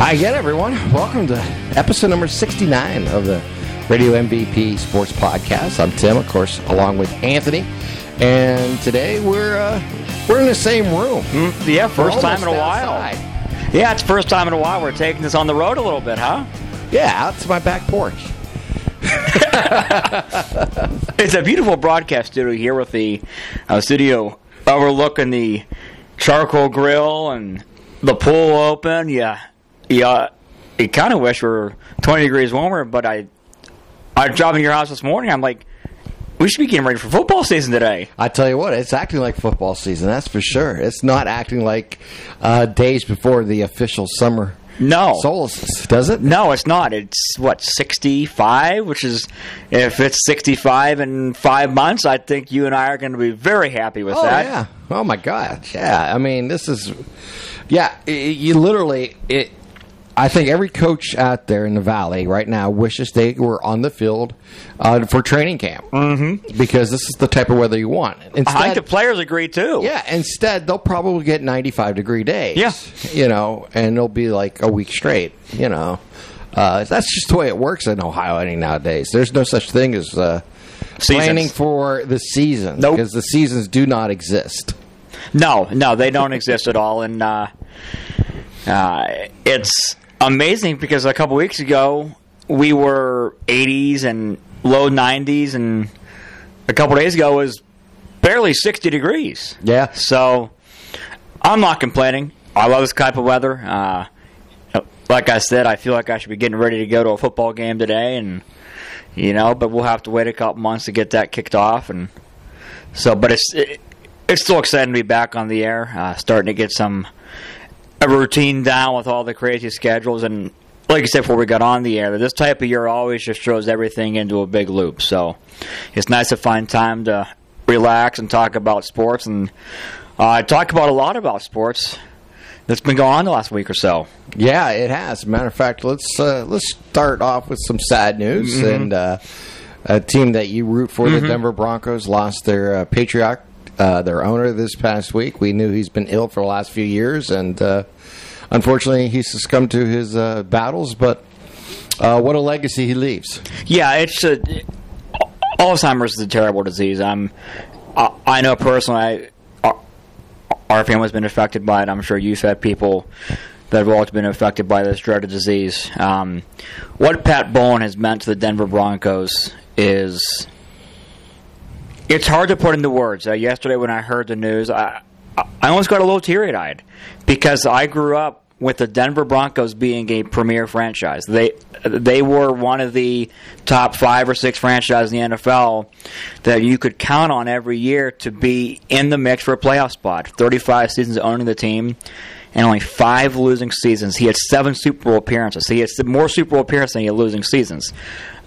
Hi again, everyone. Welcome to episode number 69 of the Radio MVP Sports Podcast. I'm Tim, of course, along with Anthony. And today we're uh, we're in the same room. Mm, yeah, first time in a almost while. outside. Yeah, it's first time in a while we're taking this on the road a little bit, huh? Yeah, out to my back porch. It's a beautiful broadcast studio here with the uh, studio overlooking the charcoal grill and the pool open. Yeah, yeah. You kind of wish we were 20 degrees warmer, but I, I driving to your house this morning. I'm like, we should be getting ready for football season today. I tell you what, it's acting like football season. That's for sure. It's not acting like uh, days before the official summer No, solstice, does it? No, it's not. It's what sixty five, which is if it's sixty five in five months, I think you and I are going to be very happy with Oh that. yeah. Oh my gosh. Yeah. I mean, this is. Yeah. i you literally. It. I think every coach out there in the valley right now wishes they were on the field uh, for training camp mm-hmm. because this is the type of weather you want. I think the players agree too. yeah. Instead, they'll probably get ninety-five degree days. Yeah. You know, and it'll be like a week straight. You know, uh, that's just the way it works in Ohio any nowadays. There's no such thing as uh, planning for the season Nope. because the seasons do not exist. No, no, they don't exist at all, and uh, uh, it's amazing because a couple weeks ago we were 80s and low 90s, and a couple days ago was barely 60 degrees. Yeah. So I'm not complaining. I love this type of weather. Uh, like I said, I feel like I should be getting ready to go to a football game today, and you know, but we'll have to wait a couple months to get that kicked off, and so. But it's it, it's still exciting to be back on the air, uh, starting to get some a routine down with all the crazy schedules, and like I said before we got on the air, this type of year always just throws everything into a big loop. So it's nice to find time to relax and talk about sports and uh, talk about a lot about sports that's been going on the last week or so. Yeah, it has. Matter of fact, let's uh, let's start off with some sad news. Mm-hmm. And uh, a team that you root for, the Denver Broncos, lost their uh, patriarch, uh, their owner, this past week. We knew he's been ill for the last few years, and uh, unfortunately, he succumbed to his uh, battles. But uh, what a legacy he leaves! Yeah, it's a, Alzheimer's is a terrible disease. I'm, I, I know personally, I, our, our family's been affected by it. I'm sure you've had people that have also been affected by this dreaded disease. Um, what Pat Bowlen has meant to the Denver Broncos is it's hard to put into words. Uh, yesterday, when I heard the news, I I almost got a little teary eyed because I grew up with the Denver Broncos being a premier franchise. They they were one of the top five or six franchises in the NFL that you could count on every year to be in the mix for a playoff spot. Thirty five seasons owning the team. And only five losing seasons. He had seven Super Bowl appearances. He had more Super Bowl appearances than he had losing seasons.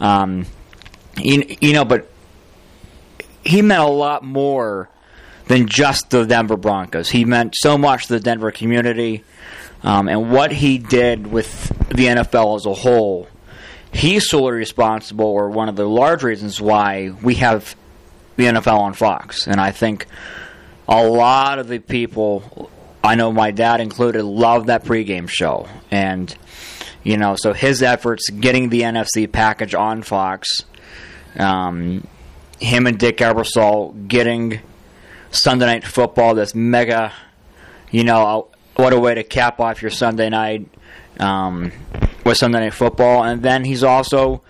Um, you, you know, but he meant a lot more than just the Denver Broncos. He meant so much to the Denver community, um, and what he did with the NFL as a whole. He's solely responsible, or one of the large reasons why we have the NFL on Fox. And I think a lot of the people, I know my dad included, love that pregame show. And, you know, so his efforts getting the NFC package on Fox, um, him and Dick Ebersol getting Sunday Night Football, this mega, you know, what a way to cap off your Sunday night um, with Sunday Night Football. And then he's also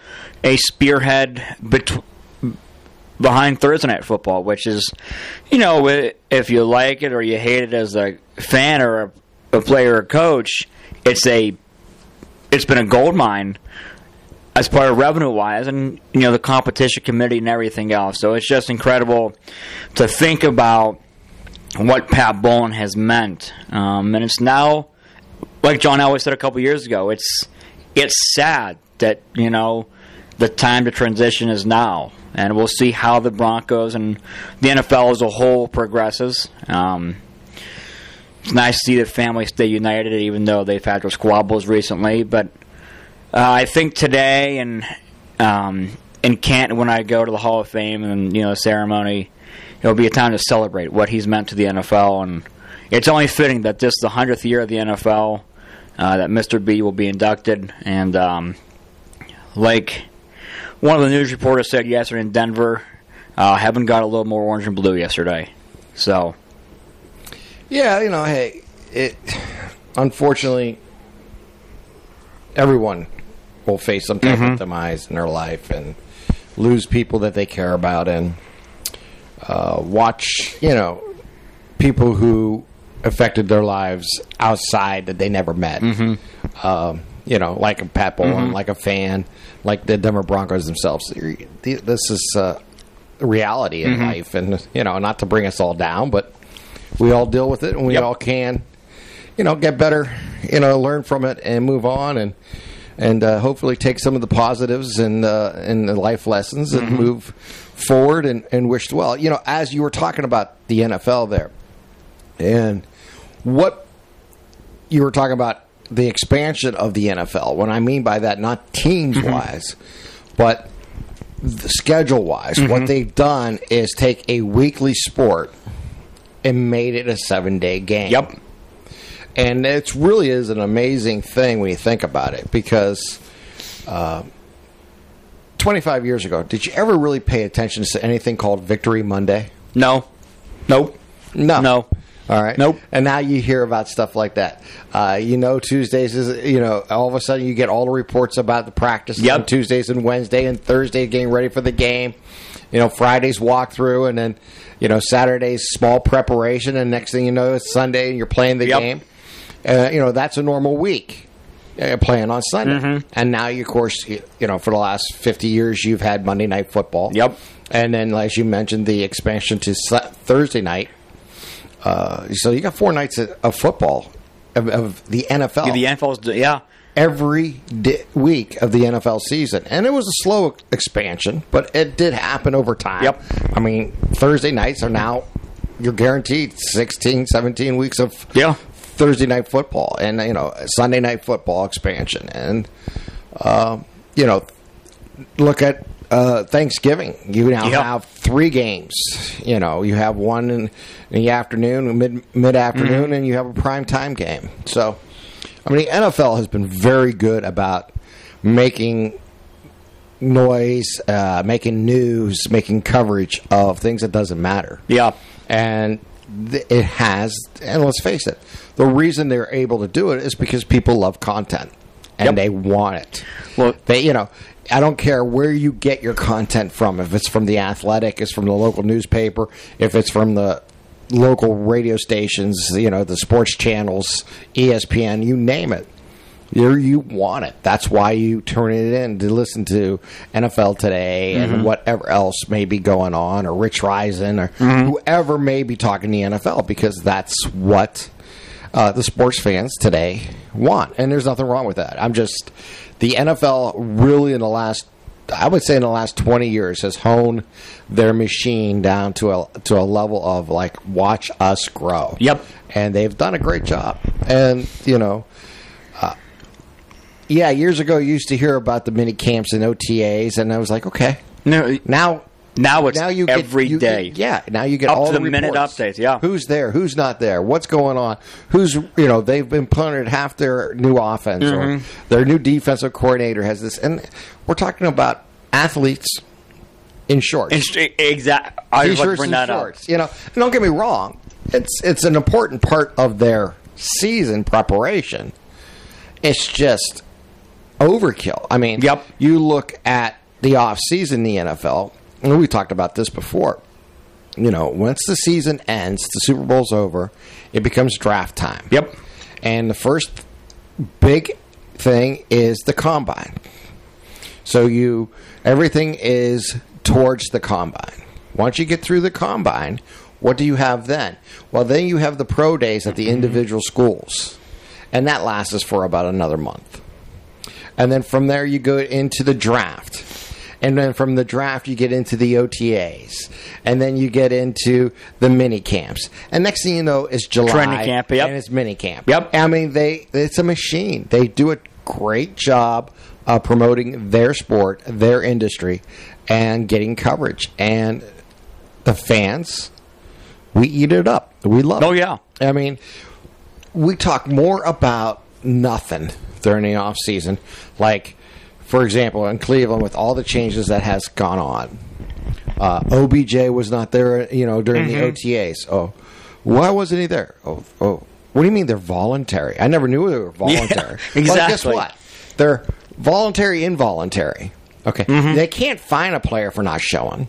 a spearhead bet- behind Thursday Night Football, which is, you know, if you like it or you hate it as a fan or a, a player or coach, it's a it's been a gold mine as part of revenue wise and you know the competition committee and everything else. So it's just incredible to think about what Pat Bowlen has meant, um, and it's now like John Elway said a couple years ago. It's it's sad that you know the time to transition is now, and we'll see how the Broncos and the NFL as a whole progresses. Um, it's nice to see the family stay united, even though they've had their squabbles recently. But uh, I think today and um, in Canton, when I go to the Hall of Fame and you know ceremony, it'll be a time to celebrate what he's meant to the NFL, and it's only fitting that this is the hundredth year of the NFL, uh, that Mr. B will be inducted, and um, like one of the news reporters said yesterday in Denver, uh, heaven got a little more orange and blue yesterday. So Yeah, you know, hey, it unfortunately everyone will face some type of demise in their life and lose people that they care about and uh, watch, you know, people who affected their lives outside that they never met. Um, you know, like a Pat Bowlen, like a fan, like the Denver Broncos themselves. This is uh, reality in life, and you know, not to bring us all down, but we all deal with it, and we Yep. all can, you know, get better, you know, learn from it, and move on, and and uh, hopefully take some of the positives and uh, and the life lessons and move forward and, and wish well. You know, as you were talking about the NFL there, and what you were talking about the expansion of the NFL. What I mean by that, not teams wise, but schedule wise, what they've done is take a weekly sport and made it a seven day game. Yep. And it really is an amazing thing when you think about it because uh, 25 years ago, did you ever really pay attention to anything called Victory Monday? no, nope, No. no. All right. Nope. And now you hear about stuff like that. Uh, you know, Tuesdays is you know all of a sudden you get all the reports about the practice Yep. on Tuesdays and Wednesday and Thursday getting ready for the game. You know, Fridays walkthrough and then you know Saturdays small preparation and next thing you know it's Sunday and you're playing the Yep. game. Uh, you know that's a normal week. Uh, playing on Sunday, Mm-hmm. and now of course, you, you know, for the last fifty years, you've had Monday Night Football. Yep. and then, as you mentioned, the expansion to Thursday night. Uh, so you got four nights of, of football of, of the NFL The NFL's yeah. every di- week of the NFL season, and it was a slow expansion, but it did happen over time. Yep. I mean, Thursday nights are now you're guaranteed 16, 17 weeks of Yeah. Thursday night football, and you know Sunday night football expansion, and um, you know look at uh, Thanksgiving. You now Yep. have three games. You know, you have one in, in the afternoon, mid mid afternoon, Mm-hmm. and you have a prime time game. So, I mean, the NFL has been very good about making noise, uh, making news, making coverage of things that doesn't matter. Yeah. And th- it has, and let's face it, the reason they're able to do it is because people love content and Yep. they want it. Well- they, you know, I don't care where you get your content from. If it's from the Athletic, it's from the local newspaper. If it's from the local radio stations, you know, the sports channels, ESPN, you name it. You you want it. That's why you turn it in to listen to NFL Today and mm-hmm. whatever else may be going on, or Rich Eisen, or mm-hmm. whoever may be talking the NFL, because that's what uh, the sports fans today want. And there's nothing wrong with that. I'm just the NFL really in the last. I would say in the last 20 years has honed their machine down to a to a level of like watch us grow. Yep. And they've done a great job. And you know, yeah, years ago, you used to hear about the mini camps and OTAs, and I was like, okay. No, Now, now it's now you every get, you day. get- yeah, now you get Up all to the minute updates, yeah. who's there, who's not there, what's going on, who's you know they've been punted half their new offense Mm-hmm. their new defensive coordinator has this, and we're talking about athletes in shorts Exactly. I was about bring that shorts. You know, and don't get me wrong, it's it's an important part of their season preparation. It's just overkill. I mean, Yep. You look at the off season in the NFL, and we talked about this before. You know, once the season ends, the Super Bowl's over, it becomes draft time. Yep. And the first big thing is the combine. So you everything is towards the combine. Once you get through the combine, what do you have then? Well, then you have the pro days at the mm-hmm. individual schools. And that lasts us for about another month. And then from there you go into the draft. And then from the draft you get into the OTAs. And then you get into the mini camps. And next thing you know it's July Training camp, yep. and it's mini camp. Yep. I mean they it's a machine. They do a great job of promoting their sport, their industry and getting coverage. And the fans we eat it up. We love Oh, it. yeah. I mean, we talk more about nothing during the off season. Like, for example, in Cleveland, with all the changes that has gone on, uh, OBJ was not there. You know, during the OTAs. Oh, why wasn't he there? Oh, oh. What do you mean they're voluntary? I never knew they were voluntary. Well, guess what? They're voluntary, involuntary. Okay, Mm-hmm. they can't fine a player for not showing,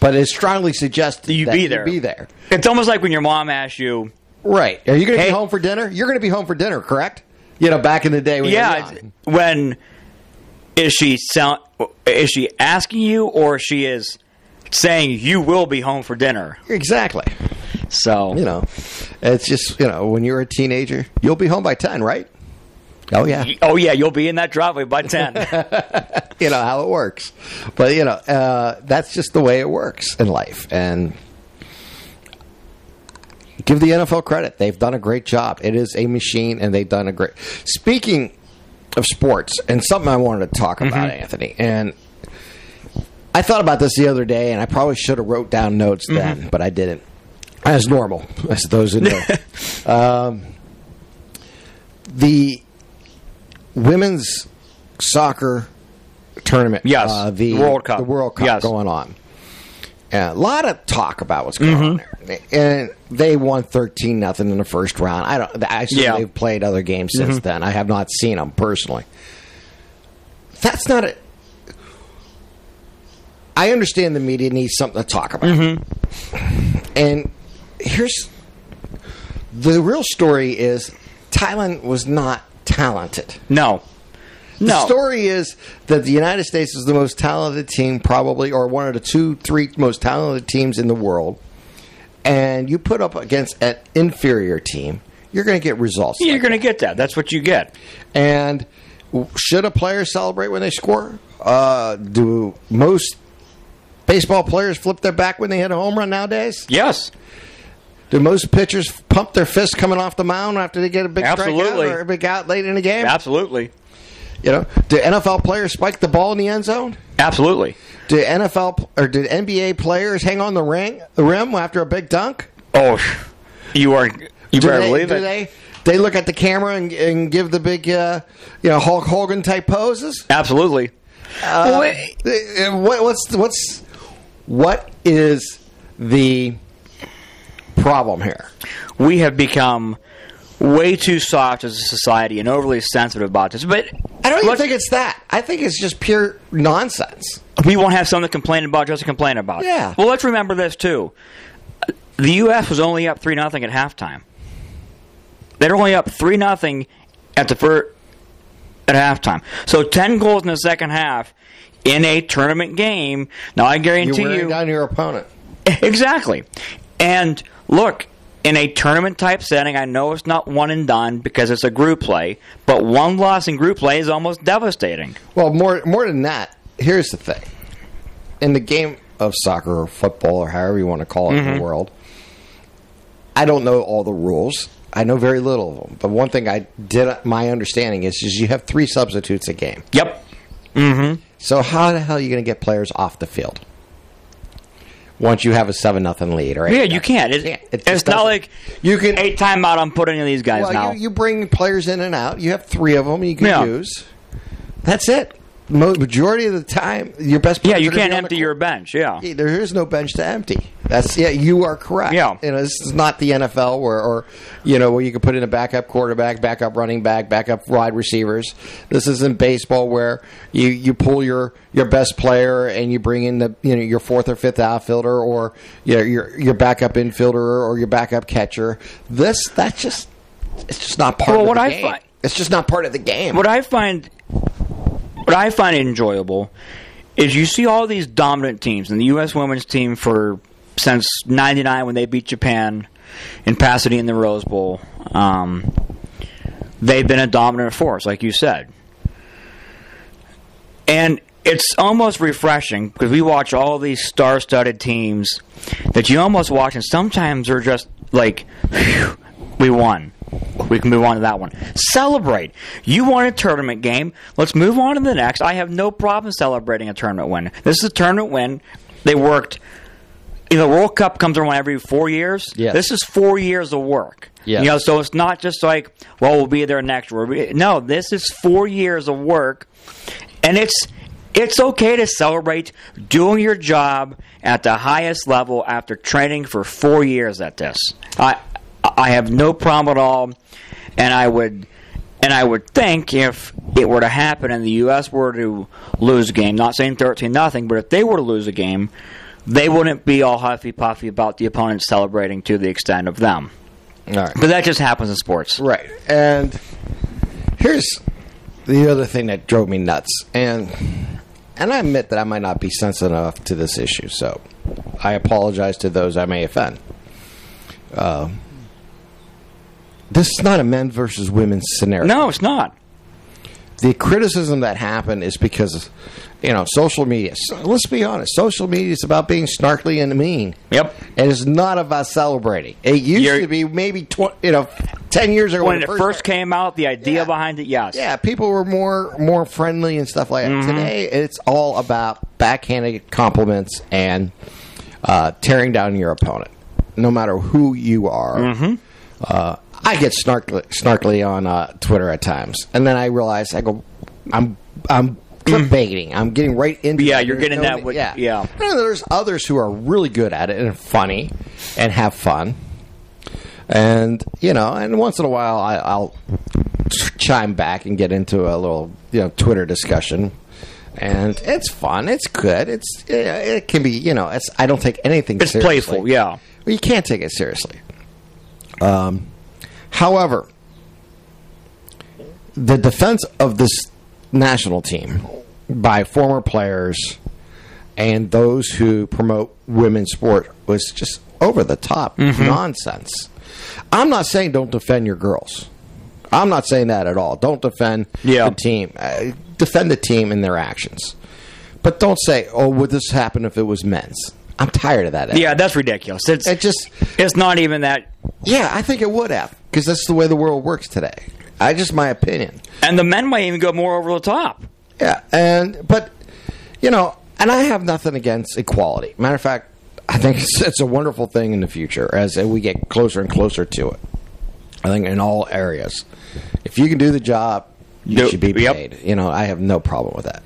but it strongly suggests You that be you there. be there. It's almost like when your mom asks you, Right? Are you going to Hey- be home for dinner? You're going to be home for dinner, correct? You know, back in the day when yeah, you were young. when is she sound, is she asking you or she is saying you will be home for dinner? exactly. So You know, it's just you know when you're a teenager, you'll be home by ten, right? Oh yeah, Oh yeah, you'll be in that driveway by ten. you know how it works. But you know, uh, that's just the way it works in life, and give the NFL credit; they've done a great job. It is a machine, and they've done a great. Speaking of sports, and something I wanted to talk about, Anthony, and I thought about this the other day, and I probably should have wrote down notes then, but I didn't. As normal, as those who know. um, the women's soccer tournament. Yes, uh, the World Cup. The World Cup Yes. going on. A lot of talk about what's going on Mm-hmm. there, and they won thirteen nothing in the first round. I don't. I assume Yeah. Mm-hmm. they've played other games since then. I have not seen them personally. That's not a. I understand the media needs something to talk about, Mm-hmm. and here's the real story: is Thailand was not talented. no, The no. story is that the United States is the most talented team, probably, or one of the two, three most talented teams in the world. And you put up against an inferior team, you're going to get results. You're like going to get that. That's what you get. and should a player celebrate when they score? Uh, do most baseball players flip their back when they hit a home run nowadays? Yes. Do most pitchers pump their fist coming off the mound after they get a big Absolutely. strikeout or a big out late in the game? Absolutely. You know, do NFL players spike the ball in the end zone? Absolutely. Did NFL or did NBA players hang on the ring, the rim after a big dunk? Oh, you are. You Do better they, believe do it. they they look at the camera and, and give the big, uh, you know, Hulk Hogan type poses? Absolutely. Wait, Uh, What, what's what's what is the problem here? we have become way too soft as a society and overly sensitive about this. But I don't even think it's that. I think it's just pure nonsense. we won't have something to complain about just to complain about. Yeah. Well, let's remember this too. The U.S. was only up three nothing at halftime. They're only up three nothing at the first at halftime. So ten goals in the second half in a tournament game. Now I guarantee You're you down your opponent. Exactly. And look, in a tournament type setting, I know it's not one and done because it's a group play, but one loss in group play is almost devastating. Well, more more than that, here's the thing. In the game of soccer or football or however you want to call it in the world, I don't know all the rules. I know very little of them. But one thing I did my understanding is is you have three substitutes a game. Yep. Mm-hmm. So how the hell are you going to get players off the field? Once you have a seven nothing lead, right? Yeah, you can't. It, It it's not doesn't- like you can eight timeout. I'm putting in these guys well, now. You, you bring players in and out. You have three of them you can Yeah. use. That's it. Majority of the time, your best. Player. Yeah, you can't be on the empty your bench. Yeah. Yeah, There is no bench to empty. That's yeah. You are correct. Yeah. you know this is not the NFL where, or you know, where you can put in a backup quarterback, backup running back, backup wide receivers. This isn't baseball where you you pull your your best player and you bring in the you know your fourth or fifth outfielder or you know, your your backup infielder or your backup catcher. This that's just it's just not part Well, of what the I game. find- it's just not part of the game. What I find, what I find enjoyable, is you see all these dominant teams, and the U.S. women's team for since '99 when they beat Japan in Pasadena in the Rose Bowl, um, they've been a dominant force, like you said, and it's almost refreshing because we watch all these star-studded teams that you almost watch, and sometimes they're just like, "Phew, we won. We can move on to that one. Celebrate. You won a tournament game. Let's move on to the next. I have no problem celebrating a tournament win. This is a tournament win. They worked you know, the World Cup comes around every four years. Yes. This is four years of work. Yes. You know, so it's not just like, well, we'll be there next year. No, this is four years of work, and it's it's okay to celebrate doing your job at the highest level after training for four years at this. I I have no problem at all, and I would. And I would think if it were to happen and the U.S. were to lose a game, not saying thirteen nothing, but if they were to lose a game, they wouldn't be all huffy puffy about the opponent celebrating to the extent of them. All right. But that just happens in sports. Right. And here's the other thing that drove me nuts. And and I admit that I might not be sensitive enough to this issue, so I apologize to those I may offend. Uh, this is not a men versus women scenario. No, it's not. The criticism that happened is because, you know, social media. So, let's be honest. Social media is about being snarkly and mean. Yep. And it's not about celebrating. It used You're- to be maybe tw- you know ten years ago When it first came out, the idea Yeah. behind it, yes. Yeah, people were more more friendly and stuff like that. Mm-hmm. Today, it's all about backhanded compliments and uh, tearing down your opponent, no matter who you are. Mm-hmm. Uh, I get snarkly, snarkly on uh, Twitter at times, and then I realize I go, I'm I'm clickbaiting. I'm getting right into. Yeah, it. you're getting that with- yeah. yeah. And there's others who are really good at it and funny and have fun. And you know, and once in a while, I, I'll chime back and get into a little you know Twitter discussion, and it's fun. It's good. It's it can be you know. It's I don't take anything. It's seriously. playful, yeah. Well, you can't take it seriously. Um, however, the defense of this national team by former players and those who promote women's sport was just over the top Mm-hmm. nonsense. I'm not saying don't defend your girls. I'm not saying that at all. Don't defend Yeah. the team. Uh, defend the team and their actions. But don't say, "Oh, would this happen if it was men's?" I'm tired of that. Yeah, that's ridiculous. It's It just it's not even that. yeah, I think it would have because that's the way the world works today. I just my opinion. And the men might even go more over the top. Yeah, and but you know, and I have nothing against equality. Matter of fact, I think it's, it's a wonderful thing in the future as we get closer and closer to it. I think in all areas, if you can do the job, you Do- should be yep. paid. You know, I have no problem with that.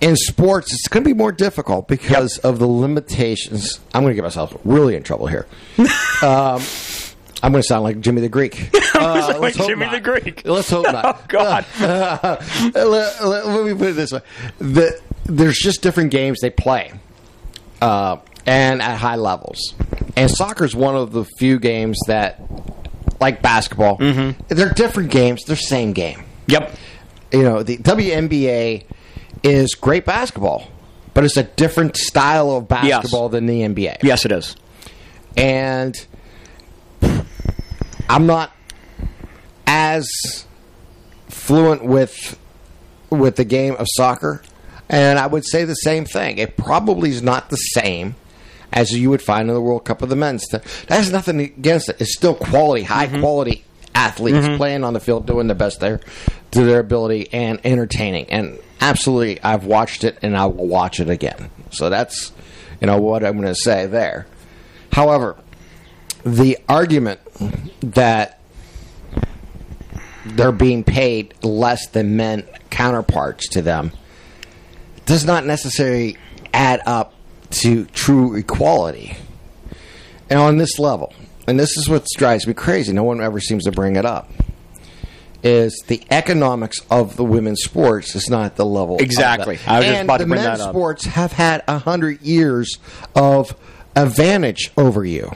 In sports, it's going to be more difficult because of the limitations. I'm going to get myself really in trouble here. um, I'm going to sound like Jimmy the Greek. Uh, sound like Jimmy not. the Greek. Let's hope not. Oh God! let, let- let me put it this way: the, there's just different games they play, uh, and at high levels. And soccer is one of the few games that, like basketball, they're different games. They're same game. yep. You know, the WNBA is great basketball, but it's a different style of basketball than the NBA. Yes, it is. and I'm not as fluent with with the game of soccer, and I would say the same thing. It probably is not the same as you would find in the World Cup of the men's. That has nothing against it. It's still quality, high mm-hmm. quality athletes mm-hmm. playing on the field, doing the best there to their ability and entertaining. And absolutely, I've watched it, and I will watch it again. So that's you know what I'm going to say there. However, the argument that they're being paid less than men counterparts to them does not necessarily add up to true equality. And on this level, and this is what drives me crazy, no one ever seems to bring it up, is the economics of the women's sports is not the level. Exactly. I was just and about to the bring men's that up. The men's sports have had a hundred years of advantage over you.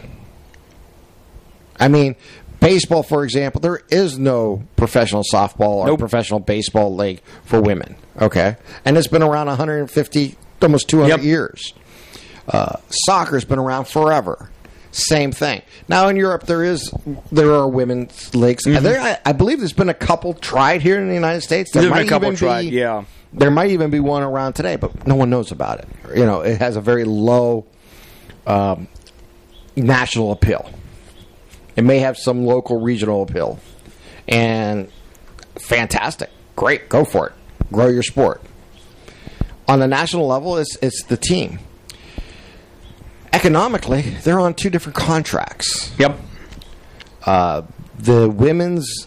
I mean, baseball, for example, there is no professional softball or Nope. professional baseball league for women. Okay, and it's been around 150, almost 200 Yep. years. Uh, soccer's been around forever. Same thing. Now in Europe, there is there are women's leagues. Mm-hmm. And there, I, I believe there's been a couple tried here in the United States. There There's been might a couple even tried, be, yeah. There might even be one around today, but no one knows about it. You know, it has a very low um, national appeal. It may have some local regional appeal. And fantastic. Great. Go for it. Grow your sport. On the national level, it's, it's the team. economically, they're on two different contracts. Yep. The women's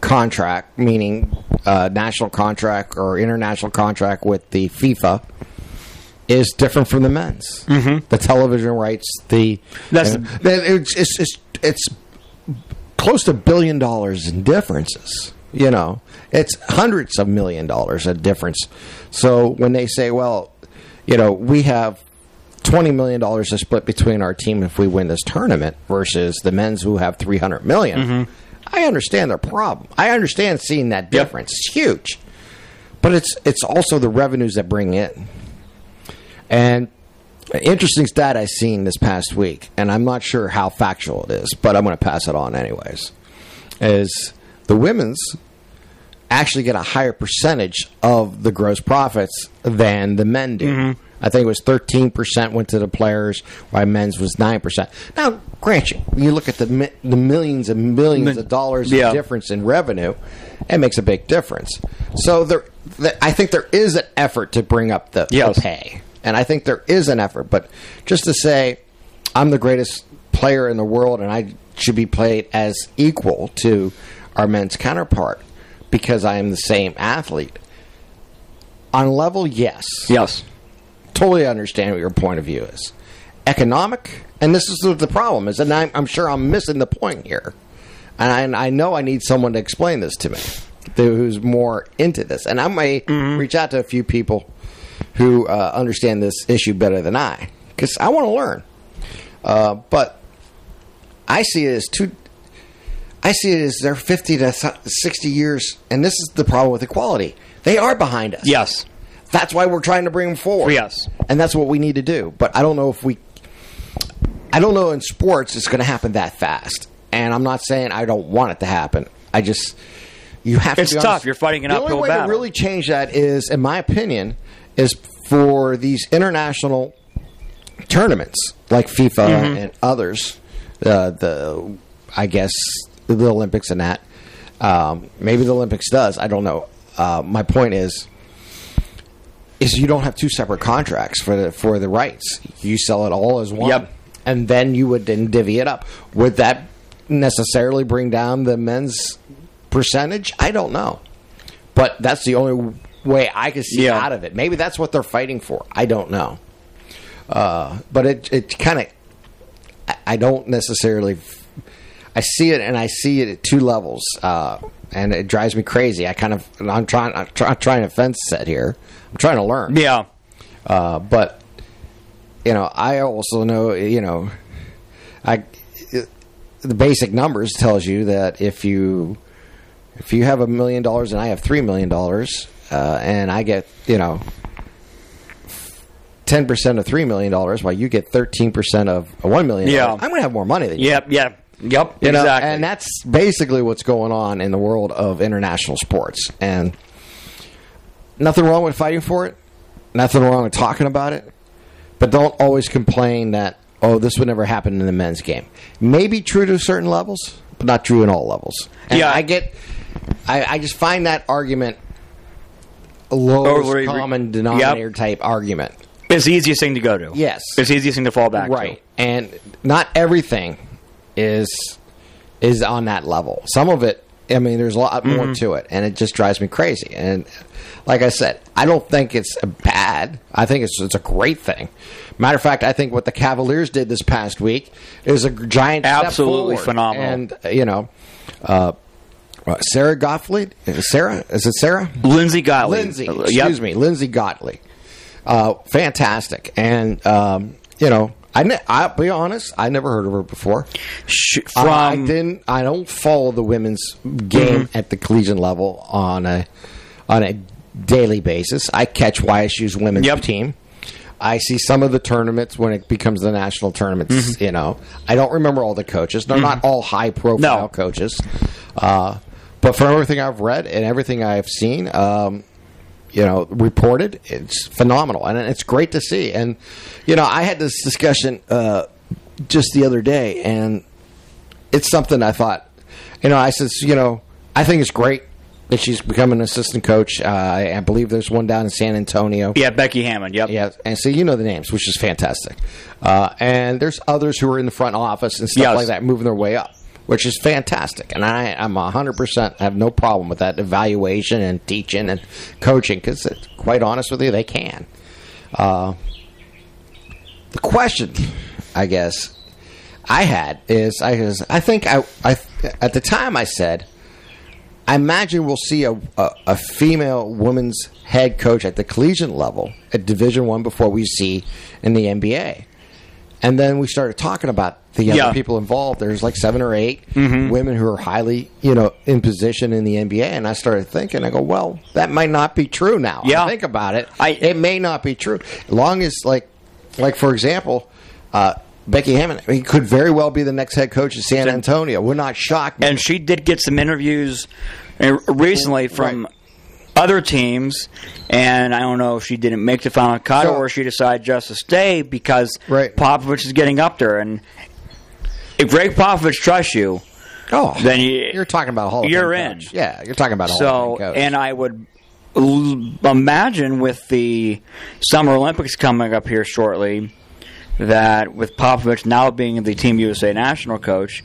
contract, meaning uh, national contract or international contract with the FIFA, is different from the men's. Mm-hmm. The television rights, the That's and it's, it's it's it's close to a billion dollars in differences. You know, it's hundreds of million dollars a difference. So when they say, well, you know, we have twenty million dollars to split between our team if we win this tournament versus the men's who have three hundred million, mm-hmm. I understand their problem. I understand seeing that difference. It's huge, but it's it's also the revenues that bring in. And an interesting stat I seen this past week, and I'm not sure how factual it is, but I'm going to pass it on anyways. Is the women's actually get a higher percentage of the gross profits than the men do. Mm-hmm. I think it was 13% went to the players, while men's was 9%. Now, grant you, you look at the mi- the millions and millions of dollars yeah. of difference in revenue, it makes a big difference. So there, th- I think there is an effort to bring up the, the pay, and I think there is an effort. But just to say, I'm the greatest player in the world, and I should be played as equal to our men's counterpart because I am the same athlete. On level, yes, Yes. totally understand what your point of view is. Economic, and this is the problem is, and I'm, I'm sure I'm missing the point here, and I, I know I need someone to explain this to me, who's more into this, and I may mm-hmm. reach out to a few people who uh, understand this issue better than I, because I want to learn. Uh, but I see it as two. I see it as they're 50 to 60 years, and this is the problem with equality. They are behind us. Yes. That's why we're trying to bring them forward. Yes. And that's what we need to do. But I don't know if we. I don't know in sports it's going to happen that fast. And I'm not saying I don't want it to happen. I just. You have It's to be tough. honest. You're fighting an the uphill only way battle. to really change that is, in my opinion, is for these international tournaments like FIFA Mm-hmm. and others. Uh, the I guess the Olympics and that. Um, maybe the Olympics does. I don't know. Uh, my point is, is you don't have two separate contracts for the for the rights. You sell it all as one, Yep. and then you would then divvy it up. Would that necessarily bring down the men's percentage? I don't know, but that's the only way I can see Yeah. out of it. Maybe that's what they're fighting for. I don't know, uh, but it it kind of I- I don't necessarily. I see it, and I see it at two levels, uh, and it drives me crazy. I kind of, I'm trying, I'm try, trying to fence set here. I'm trying to learn, Yeah. uh, but you know, I also know, you know, I the basic numbers tells you that if you if you have a million dollars and I have three million dollars, uh, and I get you know ten percent of three million dollars, while you get thirteen percent of one million, Yeah. I'm going to have more money than you. Yep. Yep. Yep. You know, exactly. and that's basically what's going on in the world of international sports. And nothing wrong with fighting for it. Nothing wrong with talking about it. But don't always complain that oh, this would never happen in the men's game. Maybe true to certain levels, but not true in all levels. And Yeah. I get. I, I just find that argument lowest common denominator type argument. it's the easiest thing to go to. Yes. It's the easiest thing to fall back right to. and not everything is is on that level some of it i mean there's a lot more Mm-hmm. to it and it just drives me crazy and like i said i don't think it's bad i think it's it's a great thing matter of fact i think what the cavaliers did this past week is a giant Absolutely phenomenal. and you know uh, uh, Sarah Gottlieb, Sarah? Is it Sarah? Lindsay Gottlieb. Lindsay, Uh, yep. excuse me, Lindsay Gottlieb. Uh, fantastic, and um, you know, I ne- I'll be honest, I never heard of her before. Sh- From I didn't. I don't follow the women's game Mm-hmm. at the collegiate level on a on a daily basis. I catch YSU's women's Yep. team. I see some of the tournaments when it becomes the national tournaments. Mm-hmm. You know, I don't remember all the coaches. They're not all high profile No. coaches. Uh, but from everything I've read and everything I've seen, um, you know, reported, it's phenomenal and it's great to see. And you know, I had this discussion uh, just the other day, and it's something I thought. You know, I says, you know, I think it's great that she's become an assistant coach. Uh, I, I believe there's one down in San Antonio. Yeah, Becky Hammon. Yep. Yeah, and so you know the names, which is fantastic. Uh, and there's others who are in the front office and stuff Yes. like that, moving their way up, which is fantastic. And I, I'm 100% have no problem with that evaluation and teaching and coaching because, quite honest with you, they can. Uh, the question, I guess, I had is I was, I think I, I at the time I said I imagine we'll see a, a, a female women's head coach at the collegiate level at Division One before we see in the NBA. And then we started talking about the other Yeah. people involved. There's like seven or 8 women who are highly, you know, in position in the NBA. And I started thinking, I go, well, that might not be true now. Yeah. I think about it. I- it may not be true. As long as, like, like for example, uh, Becky Hammon he could very well be the next head coach of San Antonio. We're not shocked. and she did get some interviews uh, recently from Right. Other teams, and I don't know if she didn't make the final cut So- or she decided just to stay because Right. Popovich is getting up there. And if Greg Popovich trusts you, Oh, then you- you're talking about a Hall of you're in. coach. Yeah, you're talking about so and I would l- imagine with the Summer Olympics coming up here shortly, that with Popovich now being the Team USA national coach,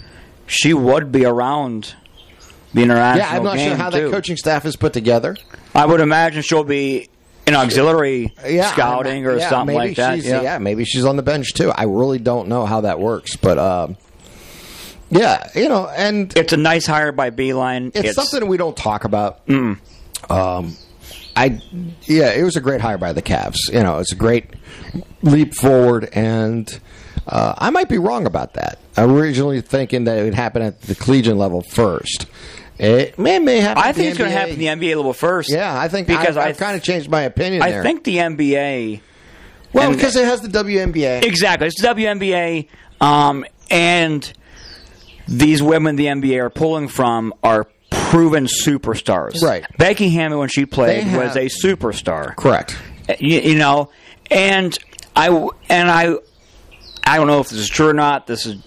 she would be around the international yeah, I'm not sure how too. that coaching staff is put together. I would imagine she'll be in auxiliary Yeah, scouting or yeah, something maybe like that. She's, Yeah. maybe she's on the bench too. I really don't know how that works, but um, yeah, you know, and It's a nice hire by Beilein. it's, something we don't talk about. Um, I yeah, it was a great hire by the Cavs. You know, it's a great leap forward, and uh, I might be wrong about that. Originally thinking that it would happen at the collegiate level first. It may, may happen. I think it's going to happen in the NBA level first. Yeah, I think because I kind of changed my opinion. I there. think the NBA well and- because it has the WNBA. Exactly. It's the WNBA, um, and these women the NBA are pulling from are proven superstars. Right. Becky Hammon, when she played, have- was a superstar. Correct. You, you know, and I and I, I don't know if this is true or not. This is,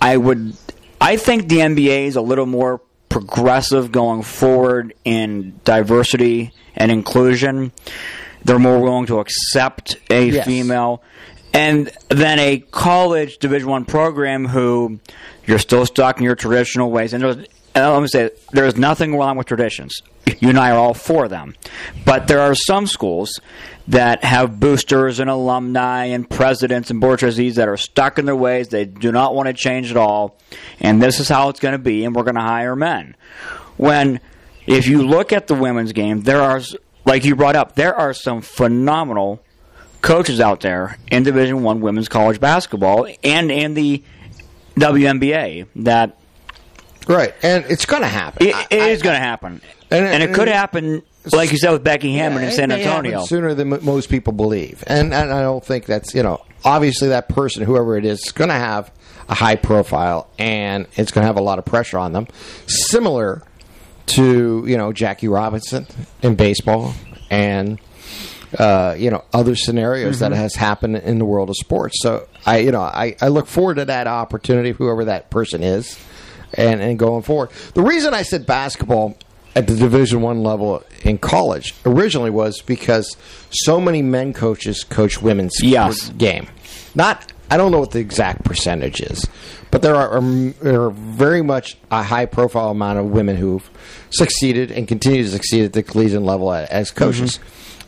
I would, I think the NBA is a little more progressive going forward in diversity and inclusion. They're more willing to accept a Yes. female, and then a college Division One program who you're still stuck in your traditional ways. And, there's, and let me say, there's nothing wrong with traditions. You and I are all for them, but there are some schools that have boosters and alumni and presidents and board trustees that are stuck in their ways. They do not want to change at all, and this is how it's going to be. And we're going to hire men. When if you look at the women's game, there are like you brought up, there are some phenomenal coaches out there in Division One women's college basketball and in the WNBA that Right, and it's going to happen. it, it is going to happen, And- and, it and- could happen, like you said with Becky Hammon Yeah, in it San Antonio. sooner than most people believe, and and I don't think that's you know obviously that person whoever it is is going to have a high profile and it's going to have a lot of pressure on them, similar to you know Jackie Robinson in baseball and. Uh, you know other scenarios Mm-hmm. that has happened in the world of sports. So I, you know, I, I look forward to that opportunity, whoever that person is, and and going forward. The reason I said basketball at the Division One level in college originally was because so many men coaches coach women's Yes. game. Not, I don't know what the exact percentage is, but there are, um, there are very much a high profile amount of women who've succeeded and continue to succeed at the collegiate level as coaches.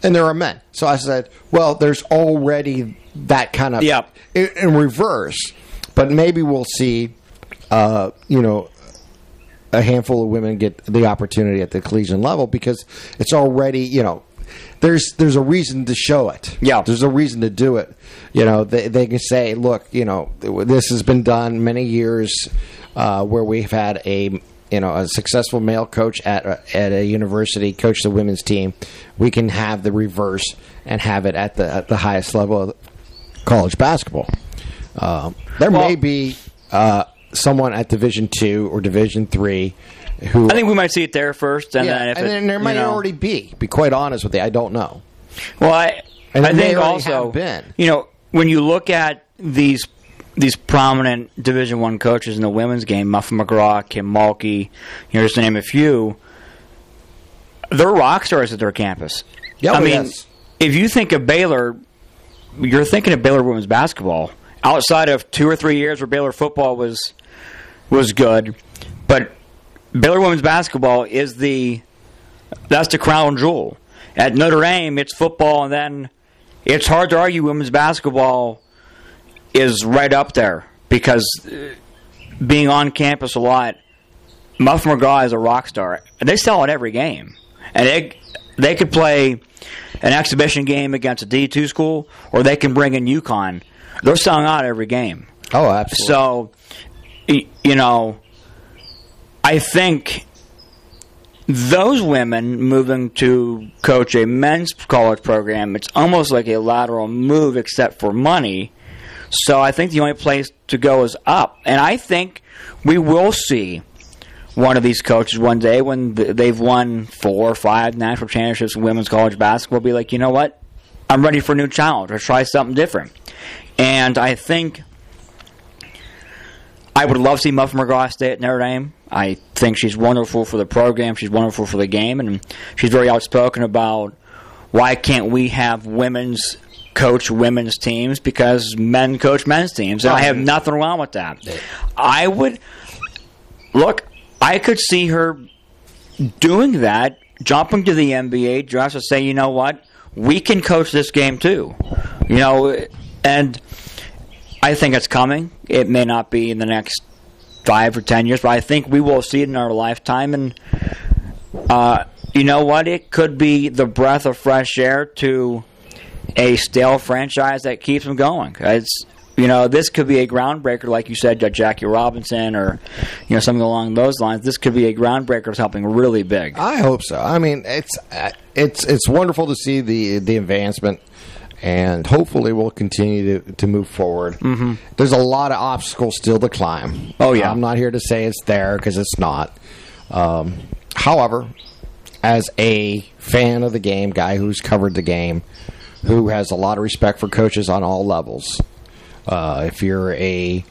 And there are men. So I said, well, there's already that kind of Yep. in, in reverse, but maybe we'll see, uh, you know, a handful of women get the opportunity at the collegiate level because it's already, you know, there's there's a reason to show it. Yeah. there's a reason to do it. You know, they they can say, look, you know, this has been done many years uh, where we've had a you know a successful male coach at a, at a university coach the women's team. We can have the reverse and have it at the at the highest level of college basketball. Um, there Well- may be uh, someone at Division two or Division three who I think we might see it there first, and yeah, then if and it, then there you might know- already be. Be quite honest with you, I don't know. Well, I, And I think also, have been. you know, when you look at these these prominent Division One coaches in the women's game, Muffet McGraw, Kim Mulkey, you know, just to name a few, they're rock stars at their campus. Yeah, I well, mean, yes. if you think of Baylor, you're thinking of Baylor women's basketball. Outside of two or three years where Baylor football was was good, but Baylor women's basketball is the that's the crown jewel. At Notre Dame, it's football, and then it's hard to argue women's basketball is right up there because uh, being on campus a lot, Muffet McGraw is a rock star, and they sell out every game, and they they could play an exhibition game against a D two school, or they can bring in UConn. They're selling out every game. Oh, absolutely. So, you know, I think those women moving to coach a men's college program, it's almost like a lateral move except for money. So I think the only place to go is up. And I think we will see one of these coaches one day when they've won four or five national championships in women's college basketball be like, you know what? I'm ready for a new challenge or try something different. And I think I would love to see Muffet McGraw stay at Notre Dame. I think she's wonderful for the program. She's wonderful for the game, and she's very outspoken about why can't we have women's coach women's teams because men coach men's teams, and I have nothing wrong with that. I would look. I could see her doing that, jumping to the NBA draft to say, you know what, we can coach this game too. You know, and I think it's coming. It may not be in the next five or ten years, but I think we will see it in our lifetime. And uh, you know what? It could be the breath of fresh air to a stale franchise that keeps them going. It's you know this could be a groundbreaker, like you said, Jackie Robinson, or you know something along those lines. This could be a groundbreaker something really big. I hope so. I mean, it's uh, it's it's wonderful to see the the advancement, and hopefully we'll continue to, to move forward. Mm-hmm. There's a lot of obstacles still to climb. Oh, yeah. I'm not here to say it's there because it's not. Um, however, as a fan of the game, guy who's covered the game, who has a lot of respect for coaches on all levels. Uh, if you're a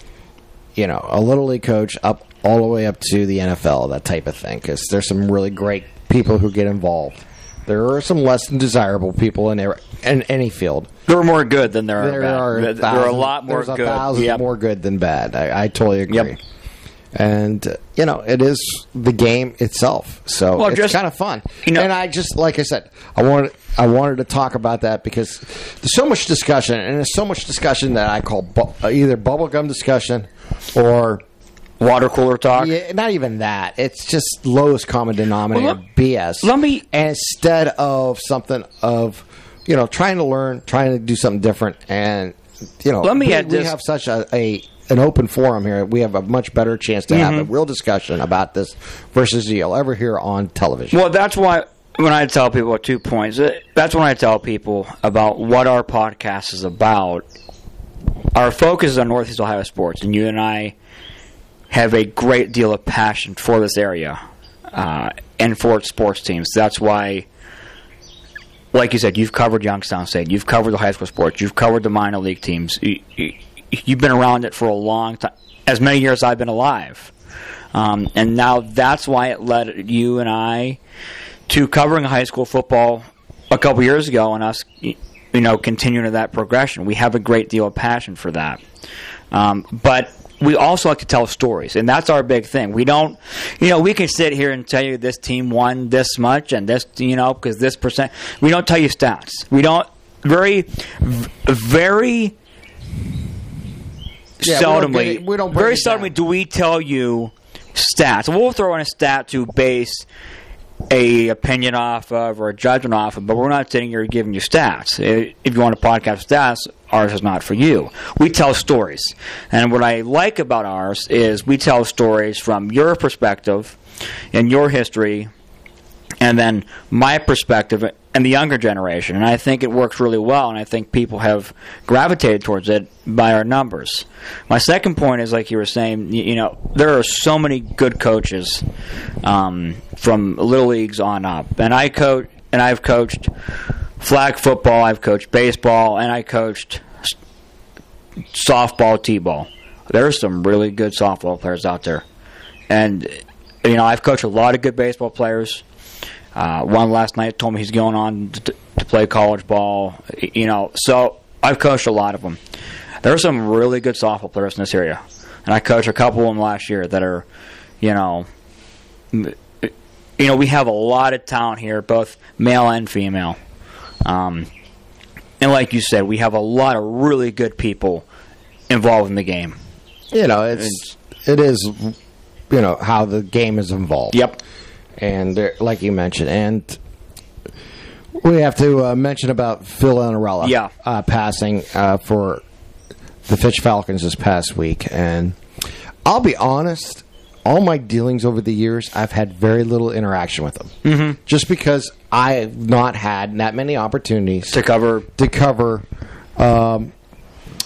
you know, a little league coach up all the way up to the NFL, that type of thing. Because there's some really great people who get involved. There are some less than desirable people in there, in any field. There are more good than there are There bad. are There- there are a lot more there's good. a thousand Yep. more good than bad. I, I totally agree. Yep. And uh, you know, it is the game itself, so Well, it's kind of fun. you know- and I just like I said, I wanted I wanted to talk about that because there's so much discussion, and there's so much discussion that I call bu- uh, either bubblegum discussion or Water cooler talk. yeah, not even that. It's just lowest common denominator Well, let- BS. let me- instead of something of you know trying to learn, trying to do something different, and you know, Let me we, add we this- have such a, a an open forum here. We have a much better chance to have a Mm-hmm. real discussion about this versus you'll ever hear on television. Well, that's why when I tell people two points, uh, that's when I tell people about what our podcast is about. Our focus is on Northeast Ohio sports, and you and I have a great deal of passion for this area uh, and for its sports teams. That's why, like you said, you've covered Youngstown State, you've covered the high school sports, you've covered the minor league teams. You, you've been around it for a long time, as many years as I've been alive. Um, and now that's why it led you and I to covering high school football a couple years ago and us, you know, continuing that progression. We have a great deal of passion for that. Um, but we also like to tell stories, and that's our big thing. We don't, you know, we can sit here and tell you this team won this much and this, you know, because this percent. We don't tell you stats. We don't very, very Yeah, we don't seldomly, we don't very down. seldomly do we tell you stats. We'll throw in a stat to base a opinion off of or a judgment off of, but we're not sitting here giving you stats. If you want a podcast stats, ours is not for you. We tell stories. And what I like about ours is we tell stories from your perspective and your history and then my perspective and the younger generation. And I think it works really well, and I think people have gravitated towards it by our numbers. My second point is, like you were saying, y- you know, there are so many good coaches um, from little leagues on up, and I coach, and I've coached flag football, I've coached baseball, and I coached softball, t-ball. There are some really good softball players out there, and you know, I've coached a lot of good baseball players. Uh, one last night told me he's going on to, to play college ball. You know, so I've coached a lot of them. There are some really good softball players in this area, and I coached a couple of them last year that are, you know, you know, we have a lot of talent here, both male and female. Um, and like you said, we have a lot of really good people involved in the game. You know, it's it is you know how the game is involved. Yep. And like you mentioned, and we have to uh, mention about Phil Annarella, Yeah. uh, passing uh, for the Fitch Falcons this past week, and I'll be honest, all my dealings over the years, I've had very little interaction with them, mm-hmm. just because I've not had that many opportunities To cover, to cover um,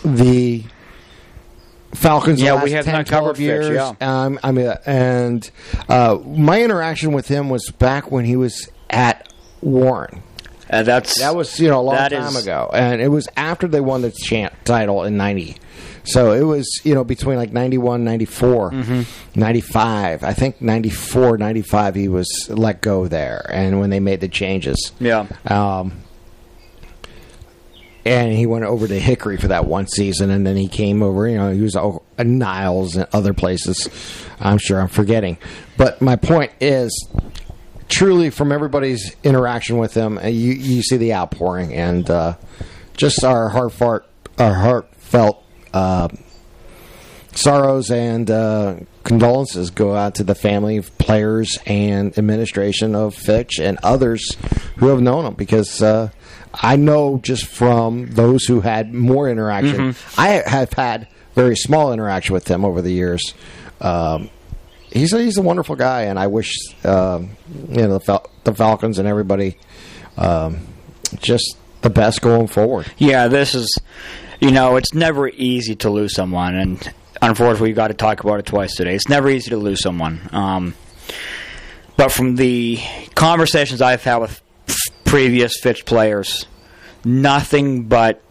the Falcons. Yeah, we have 10, not covered 12 years. Fitch, yeah. Um, I mean, and uh, my interaction with him was back when he was at Warren. uh, that's That was you know a long time is- ago, and it was after they won the champ title in '90. So it was you know between like 91, 94, Mm-hmm. 95. I think 94, 95 he was let go there, and when they made the changes, yeah. um, and he went over to Hickory for that one season, and then he came over. You know, he was over at Niles and other places. I'm sure I'm forgetting, but my point is, truly, from everybody's interaction with him, uh, you you see the outpouring, and uh, just our heartfelt, our heartfelt uh, sorrows and uh, condolences go out to the family, of players, and administration of Fitch and others who have known him because uh, I know just from those who had more interaction, I have had very small interaction with him over the years. Um, he's a, he's a wonderful guy, and I wish um, you know the, Fal- the Falcons and everybody um, just the best going forward. Yeah, this is, you know, it's never easy to lose someone, and unfortunately, we got to talk about it twice today. It's never easy to lose someone. Um, but from the conversations I've had with previous Fitch players, nothing but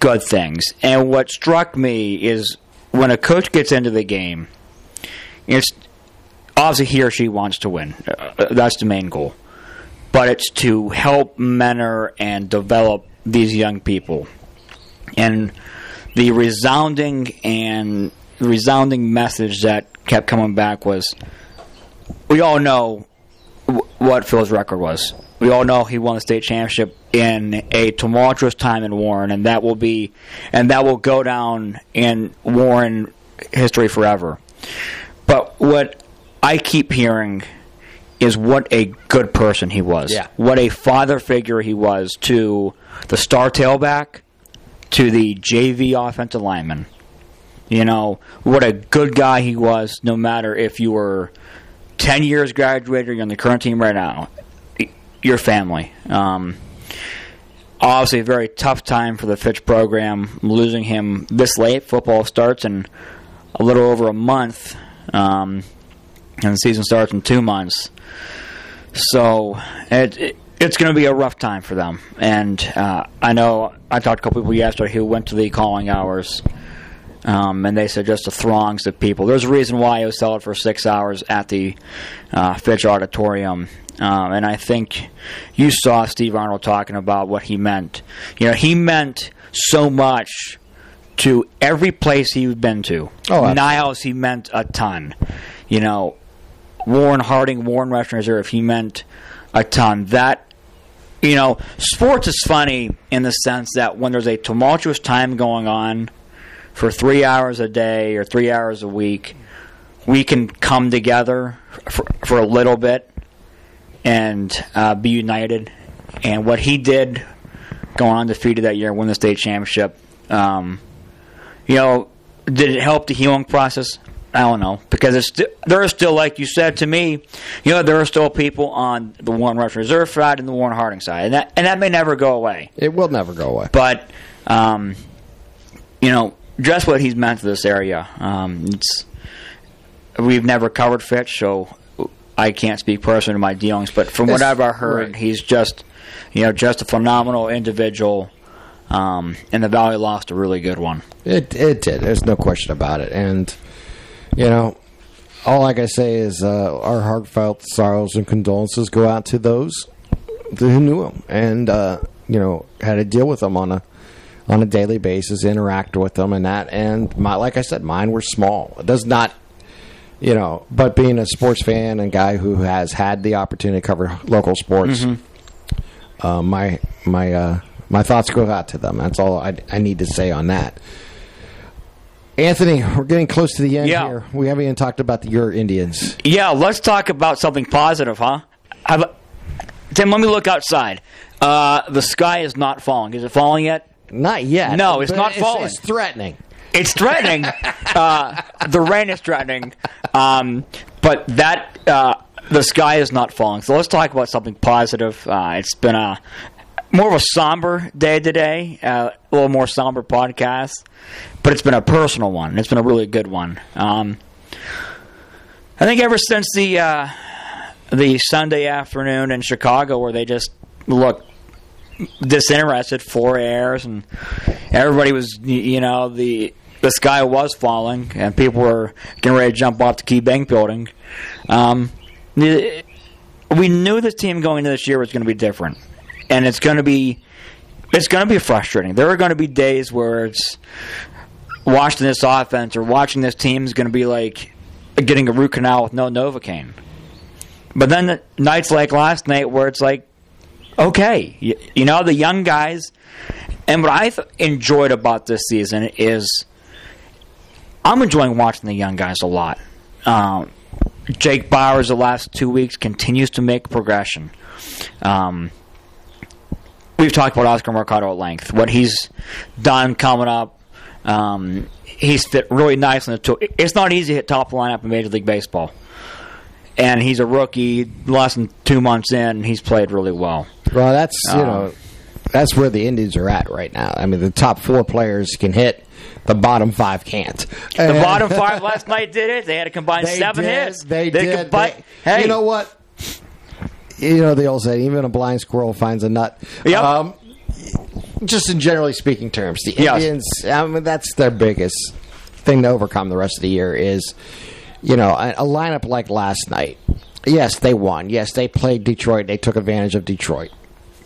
good things. And what struck me is when a coach gets into the game, it's obviously he or she wants to win. Uh, that's the main goal but it's to help mentor and develop these young people. And the resounding and resounding message that kept coming back was, we all know w- what Phil's record was. We all know he won the state championship in a tumultuous time in Warren, and that will be, and that will go down in Warren history forever. But what I keep hearing is what a good person he was. Yeah. What a father figure he was to the star tailback, to the JV offensive lineman. You know, what a good guy he was, no matter if you were 10 years graduated you're on the current team right now. Your family. Um, obviously, a very tough time for the Fitch program. Losing him this late, football starts in a little over a month, um, and the season starts in two months. So it, it it's going to be a rough time for them. And uh, I know I talked to a couple people yesterday who went to the calling hours, um, and they said just the throngs of people. There's a reason why it was sold for six hours at the uh, Fitch Auditorium. Um, and I think you saw Steve Arnold talking about what he meant. You know, he meant so much to every place he'd been to. Oh, absolutely. Niles, he meant a ton. You know, Warren Harding, Warren Western Reserve, he meant a ton. That, you know, sports is funny in the sense that when there's a tumultuous time going on for three hours a day or three hours a week, we can come together for, for a little bit and uh, be united. And what he did going undefeated that year, win the state championship, um, you know, did it help the healing process? I don't know because it's sti- there are still, like you said to me, you know, there are still people on the Warren Rush Reserve side and the Warren Harding side, and that and that may never go away. It will never go away. But um, you know, just what he's meant to this area. Um, it's we've never covered Fitch, so I can't speak personally to my dealings. But from what I've heard, right. he's just you know just a phenomenal individual. Um, and the Valley lost a really good one. It it did. There's no question about it. And you know, all I can say is uh, our heartfelt sorrows and condolences go out to those who knew him and uh, you know had to deal with him on a on a daily basis, interact with them, and that. And my, like I said, mine were small. It does not, you know. But being a sports fan and guy who has had the opportunity to cover local sports, uh, my my uh, my thoughts go out to them. That's all I, I need to say on that. Anthony, we're getting close to the end Yeah. here. We haven't even talked about the your Indians. Yeah, let's talk about something positive, huh? I've, Tim, let me look outside. Uh, the sky is not falling. Is it falling yet? Not yet. No, it's but not falling. It's threatening. It's threatening. uh, the rain is threatening, um, but that uh, the sky is not falling. So let's talk about something positive. Uh, it's been a more of a somber day today, uh, a little more somber podcast, but it's been a personal one. It's been a really good one. Um, I think ever since the uh, the Sunday afternoon in Chicago, where they just looked disinterested, four airs, and everybody was, you know, the the sky was falling, and people were getting ready to jump off the Key Bank building. Um, we knew this team going into this year was going to be different, and it's going to be it's going to be frustrating. There are going to be days where it's watching this offense or watching this team is going to be like getting a root canal with no Novocaine. But then the nights like last night where it's like, okay, you, you know, the young guys. And what I've enjoyed about this season is I'm enjoying watching the young guys a lot. Um, Jake Bauers, the last two weeks, continues to make progression. Um, we've talked about Oscar Mercado at length. What he's done coming up, um, he's fit really nice in the. To- it's not easy to hit top lineup in Major League Baseball, and he's a rookie, less than two months in. He's played really well. Well, that's you Um, know, that's where the Indians are at right now. I mean, the top four players can hit, the bottom five can't. The bottom five last night did it. They had a combined they seven did, hits. They, did. combi- They- hey, you know what? You know the old saying: even a blind squirrel finds a nut. Yep. Um, just in generally speaking terms, the Yes. Indians. I mean, that's their biggest thing to overcome the rest of the year is, you know, a, a lineup like last night. Yes, they won. Yes, they played Detroit. They took advantage of Detroit.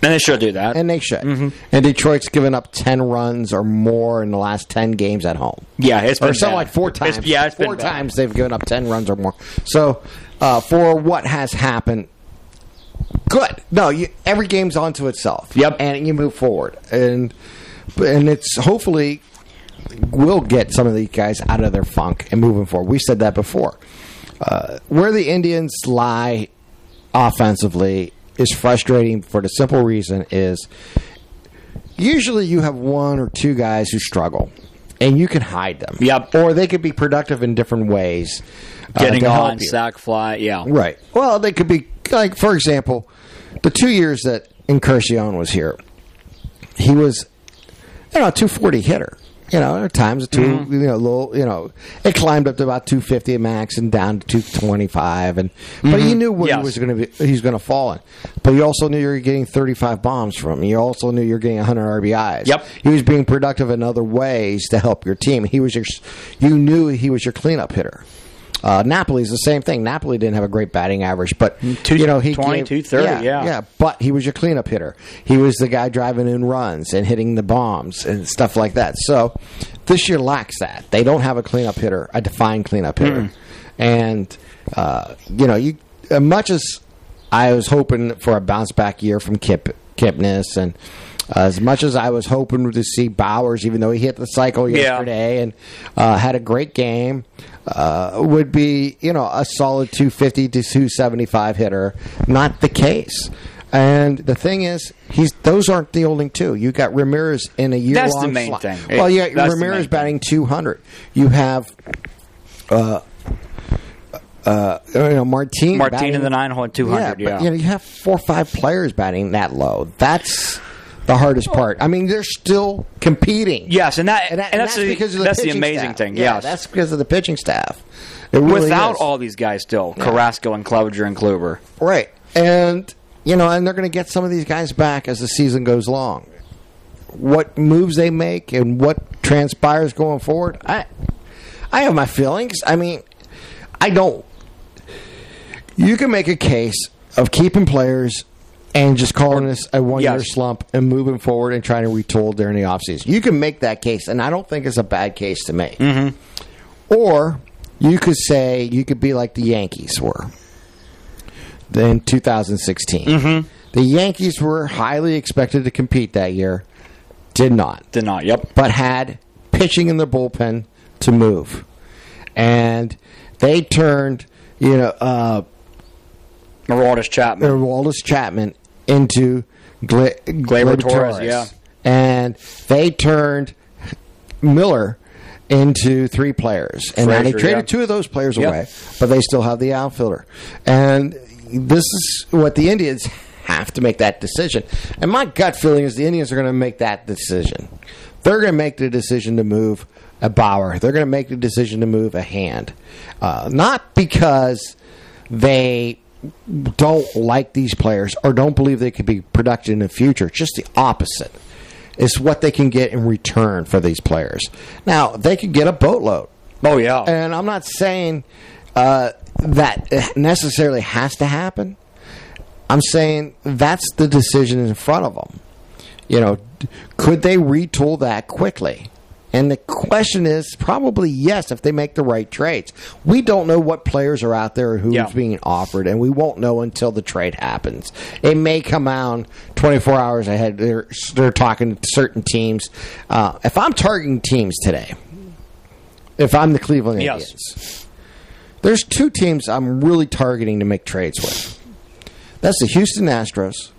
And they should do that. and they should. Mm-hmm. And Detroit's given up ten runs or more in the last ten games at home, yeah, it's been or something bad. like four times. It's, yeah, it's four been bad. times they've given up ten runs or more. So, uh, for what has happened, good. No, you, every game's onto itself. Yep. and you move forward, and and it's hopefully we'll get some of these guys out of their funk and moving forward. We said that before. Uh, where the Indians lie offensively is frustrating for the simple reason is usually you have one or two guys who struggle and you can hide them. Yep. Or they could be productive in different ways. uh, Getting on, sack fly, yeah. Right. Well, they could be like, for example, the two years that Encarnacion was here, he was, you know, a 240 hitter. You know, at times a 2 Mm-hmm. you know, little, you know, it climbed up to about 250 at max and down to 225, and but you knew where Mm-hmm. Yes. he was going to be, he's going to fall in. But you also knew you were getting 35 bombs from him. You also knew you were getting 100 RBIs. Yep. He was being productive in other ways to help your team. He was your, you knew he was your cleanup hitter. Uh, Napoli's the same thing. Napoli didn't have a great batting average, but Two- you know he 20, gave- 230, yeah. yeah. But he was your cleanup hitter. He was the guy driving in runs and hitting the bombs and stuff like that. So this year lacks that. They don't have a cleanup hitter, a defined cleanup hitter, and uh, you know you as much as I was hoping for a bounce back year from Kip Kipnis and. Uh, as much as I was hoping to see Bauers, even though he hit the cycle Yeah. yesterday and uh, had a great game, uh, would be you know a solid 250 to 275 hitter. Not the case. And the thing is, he's those aren't the only two. You got Ramirez in a year That's the main slot. thing. Well, you got That's the Ramirez batting 200. You have. Uh, uh, you know, Martin. Martin batting- in the nine hole at 200, yeah. but, you know, you have four or five players batting that low. That's the hardest part. I mean, they're still competing. Yes, and that, And, that- and and that's, the, because of the that's the amazing staff. thing. Yeah, yes. that's because of the pitching staff. Really Without is. all these guys still, Carrasco and Clevinger and Kluber. right, and you know, and they're going to get some of these guys back as the season goes along. What moves they make and what transpires going forward, I, I have my feelings. I mean, I don't you can make a case of keeping players and just calling this a one year Yes. slump and moving forward and trying to retool during the offseason. You can make that case, and I don't think it's a bad case to make. Mm-hmm. Or you could say you could be like the Yankees were in 2016. Mm-hmm. The Yankees were highly expected to compete that year, did not Did not. Yep. but had pitching in their bullpen to move. And they turned, you know, uh, Aroldis Chapman. Wallace Chapman into Gla- Gleyber Torres, yeah. And they turned Miller into three players. And now they traded yeah. two of those players Yep. away, but they still have the outfielder. And this is what the Indians have to make that decision. And my gut feeling is the Indians are going to make that decision. They're going to make the decision to move a Bauer. They're going to make the decision to move a hand. Uh, not because they don't like these players or don't believe they could be productive in the future. Just the opposite is what they can get in return for these players. Now, they could get a boatload. Oh yeah. And I'm not saying uh, that necessarily has to happen. I'm saying that's the decision in front of them. You know, could they retool that quickly? And the question is probably yes if they make the right trades. We don't know what players are out there, who's Yeah. being offered, and we won't know until the trade happens. It may come out 24 hours ahead. They're, they're talking to certain teams. Uh, if I'm targeting teams today, if I'm the Cleveland Yes. Indians, there's two teams I'm really targeting to make trades with. That's the Houston Astros,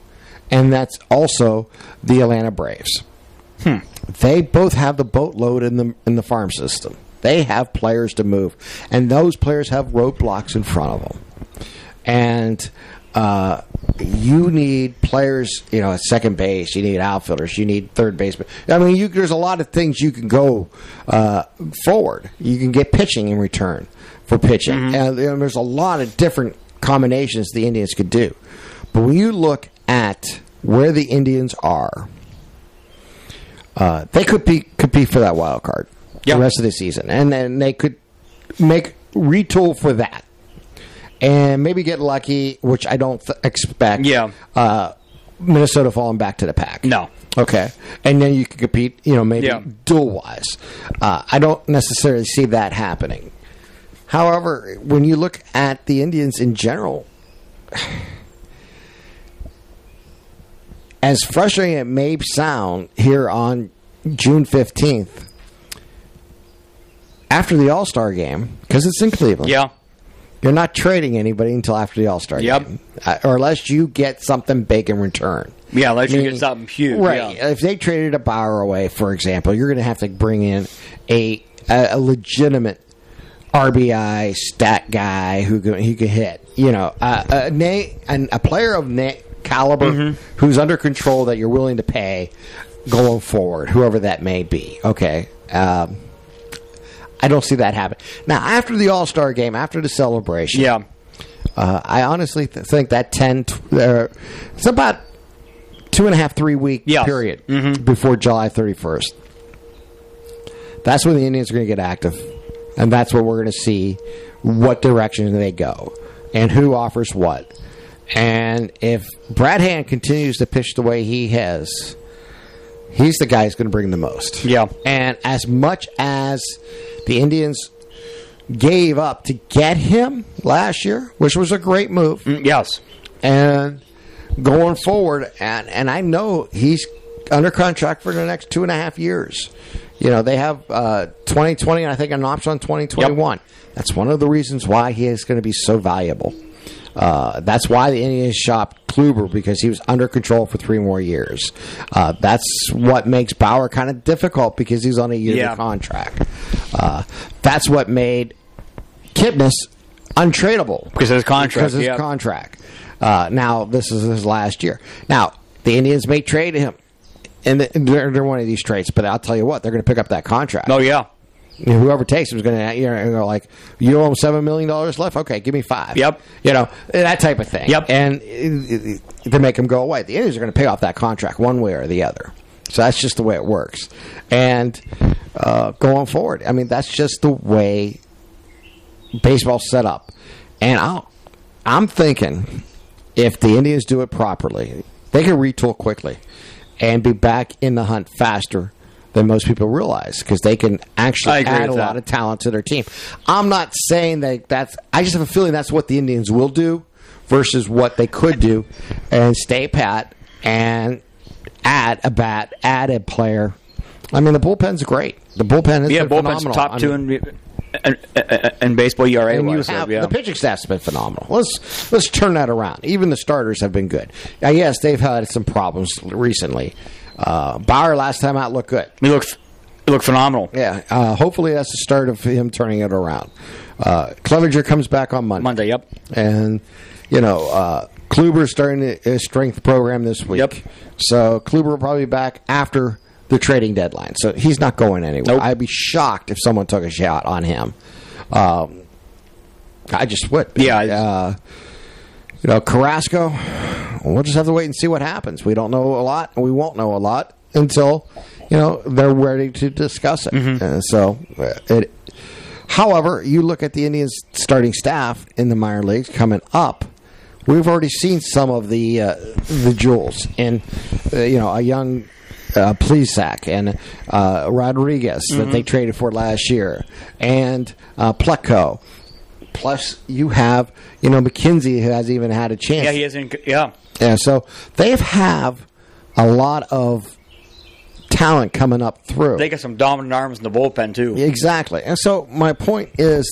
and that's also the Atlanta Braves. They both have the boatload in the in the farm system. They have players to move, and those players have roadblocks in front of them. And uh, you need players, you know, at second base. You need outfielders. You need third baseman. I mean, you, there's a lot of things you can go uh, forward. You can get pitching in return for pitching, and you know, there's a lot of different combinations the Indians could do. But when you look at where the Indians are, uh, they could be compete for that wild card Yep. the rest of the season, and then they could make retool for that, and maybe get lucky, which I don't th- expect. Yeah. uh, Minnesota falling back to the pack. No. Okay, and then you could compete. You know, maybe Yeah. dual wise. Uh, I don't necessarily see that happening. However, when you look at the Indians in general, as frustrating it may sound here on June 15th, after the All Star game, because it's in Cleveland, Yeah. you're not trading anybody until after the All Star Yep. game, uh, or unless you get something big in return. Yeah, unless you get something huge. Right. Yeah. If they traded a Bauer away, for example, you're going to have to bring in a a, a legitimate RBI stat guy who can, he can hit. You know, uh, a, an, a player of na- caliber Mm-hmm. who's under control that you're willing to pay going forward, whoever that may be. Okay. Um, I don't see that happen. Now, after the All Star game, after the celebration, Yeah. uh, I honestly th- think that 10, tw- uh, it's about two and a half, three week Yes. period Mhm. before July 31st. That's when the Indians are going to get active. And that's where we're going to see what direction they go and who offers what. And if Brad Hand continues to pitch the way he has, he's the guy who's going to bring the most. Yeah. And as much as the Indians gave up to get him last year, which was a great move, Mm, Yes. and going forward, and and I know he's under contract for the next two and a half years. You know, they have uh, 2020, and I think an option on 2021. That's one of the reasons why he is going to be so valuable. Uh, that's why the Indians shopped Kluber because he was under control for three more years. Uh, that's what makes Bauer kind of difficult because he's on a yearly Yeah. contract. Uh, that's what made Kipnis untradeable Because of his contract, Because of his yeah. contract. Uh, now this is his last year. Now the Indians may trade him, and the- they're, they're one of these trades. But I'll tell you what, they're going to pick up that contract. Oh yeah. You know, whoever takes him is going to, you know, like, you owe him seven million dollars left. Okay, give me five. Yep. You know that type of thing. Yep. And it, it, to make him go away, the Indians are going to pay off that contract one way or the other. So that's just the way it works. And uh, going forward, I mean, that's just the way baseball's set up. And I'll I'm thinking if the Indians do it properly, they can retool quickly and be back in the hunt faster than most people realize because they can actually add a with lot of talent to their team. I'm not saying that that's. I just have a feeling that's what the Indians will do versus what they could do, and stay pat and add a bat, add a player. I mean, the bullpen's great. The bullpen is Yeah, bullpen's phenomenal. top I two mean, in, in, baseball ERA. and you have yeah. the pitching staff's been phenomenal. Let's let's turn that around. Even the starters have been good. Now, yes, they've had some problems recently. Uh, Bauer last time out looked good. He looked he looked phenomenal. Yeah, uh, hopefully that's the start of him turning it around. Uh, Clevinger comes back on Monday, Monday, yep. and you know uh, Kluber's starting his strength program this week. Yep. So Kluber will probably be back after the trading deadline. So he's not going anywhere. Nope. I'd be shocked if someone took a shot on him. Um, I just would. Yeah, I- Uh, you know, Carrasco. We'll just have to wait and see what happens. We don't know a lot, and we won't know a lot until you know they're ready to discuss it. Mm-hmm. Uh, so uh, it. However, you look at the Indians' starting staff in the minor leagues coming up. We've already seen some of the uh, the jewels in, uh, you know, a young uh, Plesac and uh, Rodriguez that Mm-hmm. they traded for last year, and uh, Plutko. Plus, you have you know McKenzie who hasn't even had a chance. Yeah, he in. Yeah, Yeah, so they have a lot of talent coming up through. they got some dominant arms in the bullpen too. exactly. And so my point is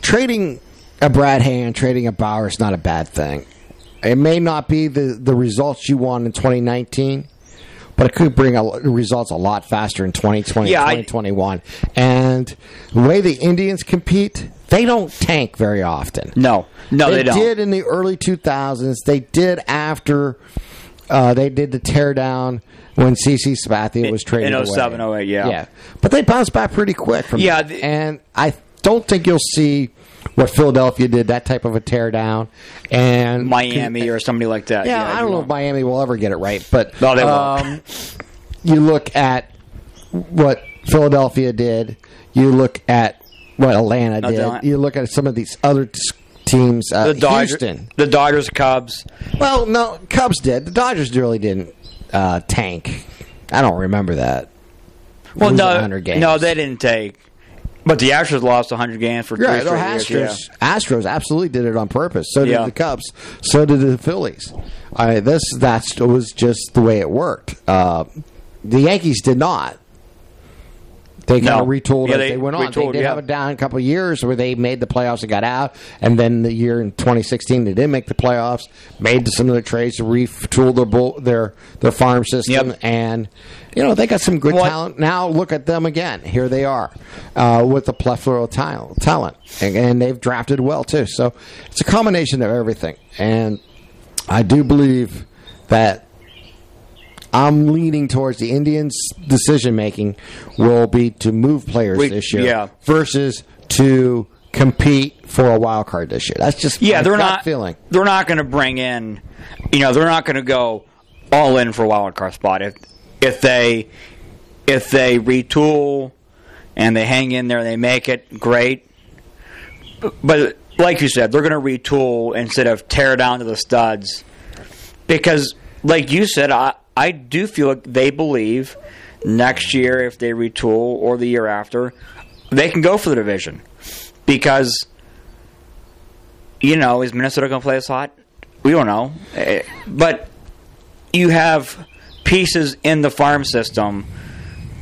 trading a Brad Hand, trading a Bauer is not a bad thing. It may not be the, the results you want in 2019, but it could bring a, results a lot faster in 2020, Yeah, I- 2021. and the way the Indians compete, they don't tank very often. No, no, they, don't. did in the early 2000s. They did after uh, they did the teardown when CC Sabathia was traded in away. 07, 08, yeah. yeah. But they bounced back pretty quick from Yeah, that. the- and I don't think you'll see what Philadelphia did that type of a teardown and Miami or somebody like that. Yeah, I don't know if. Miami will ever get it right, but No, they won't. um, you look at what Philadelphia did. You look at what Atlanta No, did. don't. You look at some of these other teams. Uh, the Dodgers, Houston. the Dodgers, Cubs. Well, no, Cubs did. The Dodgers really didn't uh, tank. I don't remember that. Well, no, games. no, they didn't take. But the Astros lost 100 games for three straight years. Astros, Astros absolutely did it on purpose. So did Yeah. the Cubs. So did the Phillies. I this that was just the way it worked. Uh, the Yankees did not. They kind No. of retooled Yeah, as they they went on. retooled, they did yeah. have a down a couple of years where they made the playoffs and got out, and then the year in 2016 they didn't make the playoffs, made some of the trades to retool their bull, their their farm system, Yep. and you know they got some good What- talent. Now look at them again. Here they are uh, with a plethora of talent, talent, and, and they've drafted well too. So it's a combination of everything, and I do believe that I'm leaning towards the Indians' decision making will be to move players We- this year yeah. versus to compete for a wild card this year. That's just Yeah, my they're not feeling. They're not going to bring in. You know, they're not going to go all in for a wild card spot. If if they if they retool and they hang in there and they make it, great. But like you said, they're going to retool instead of tear down to the studs because, like you said, I I do feel like they believe next year if they retool or the year after, they can go for the division because you know, is Minnesota going to play us hot? We don't know. Eh, But you have pieces in the farm system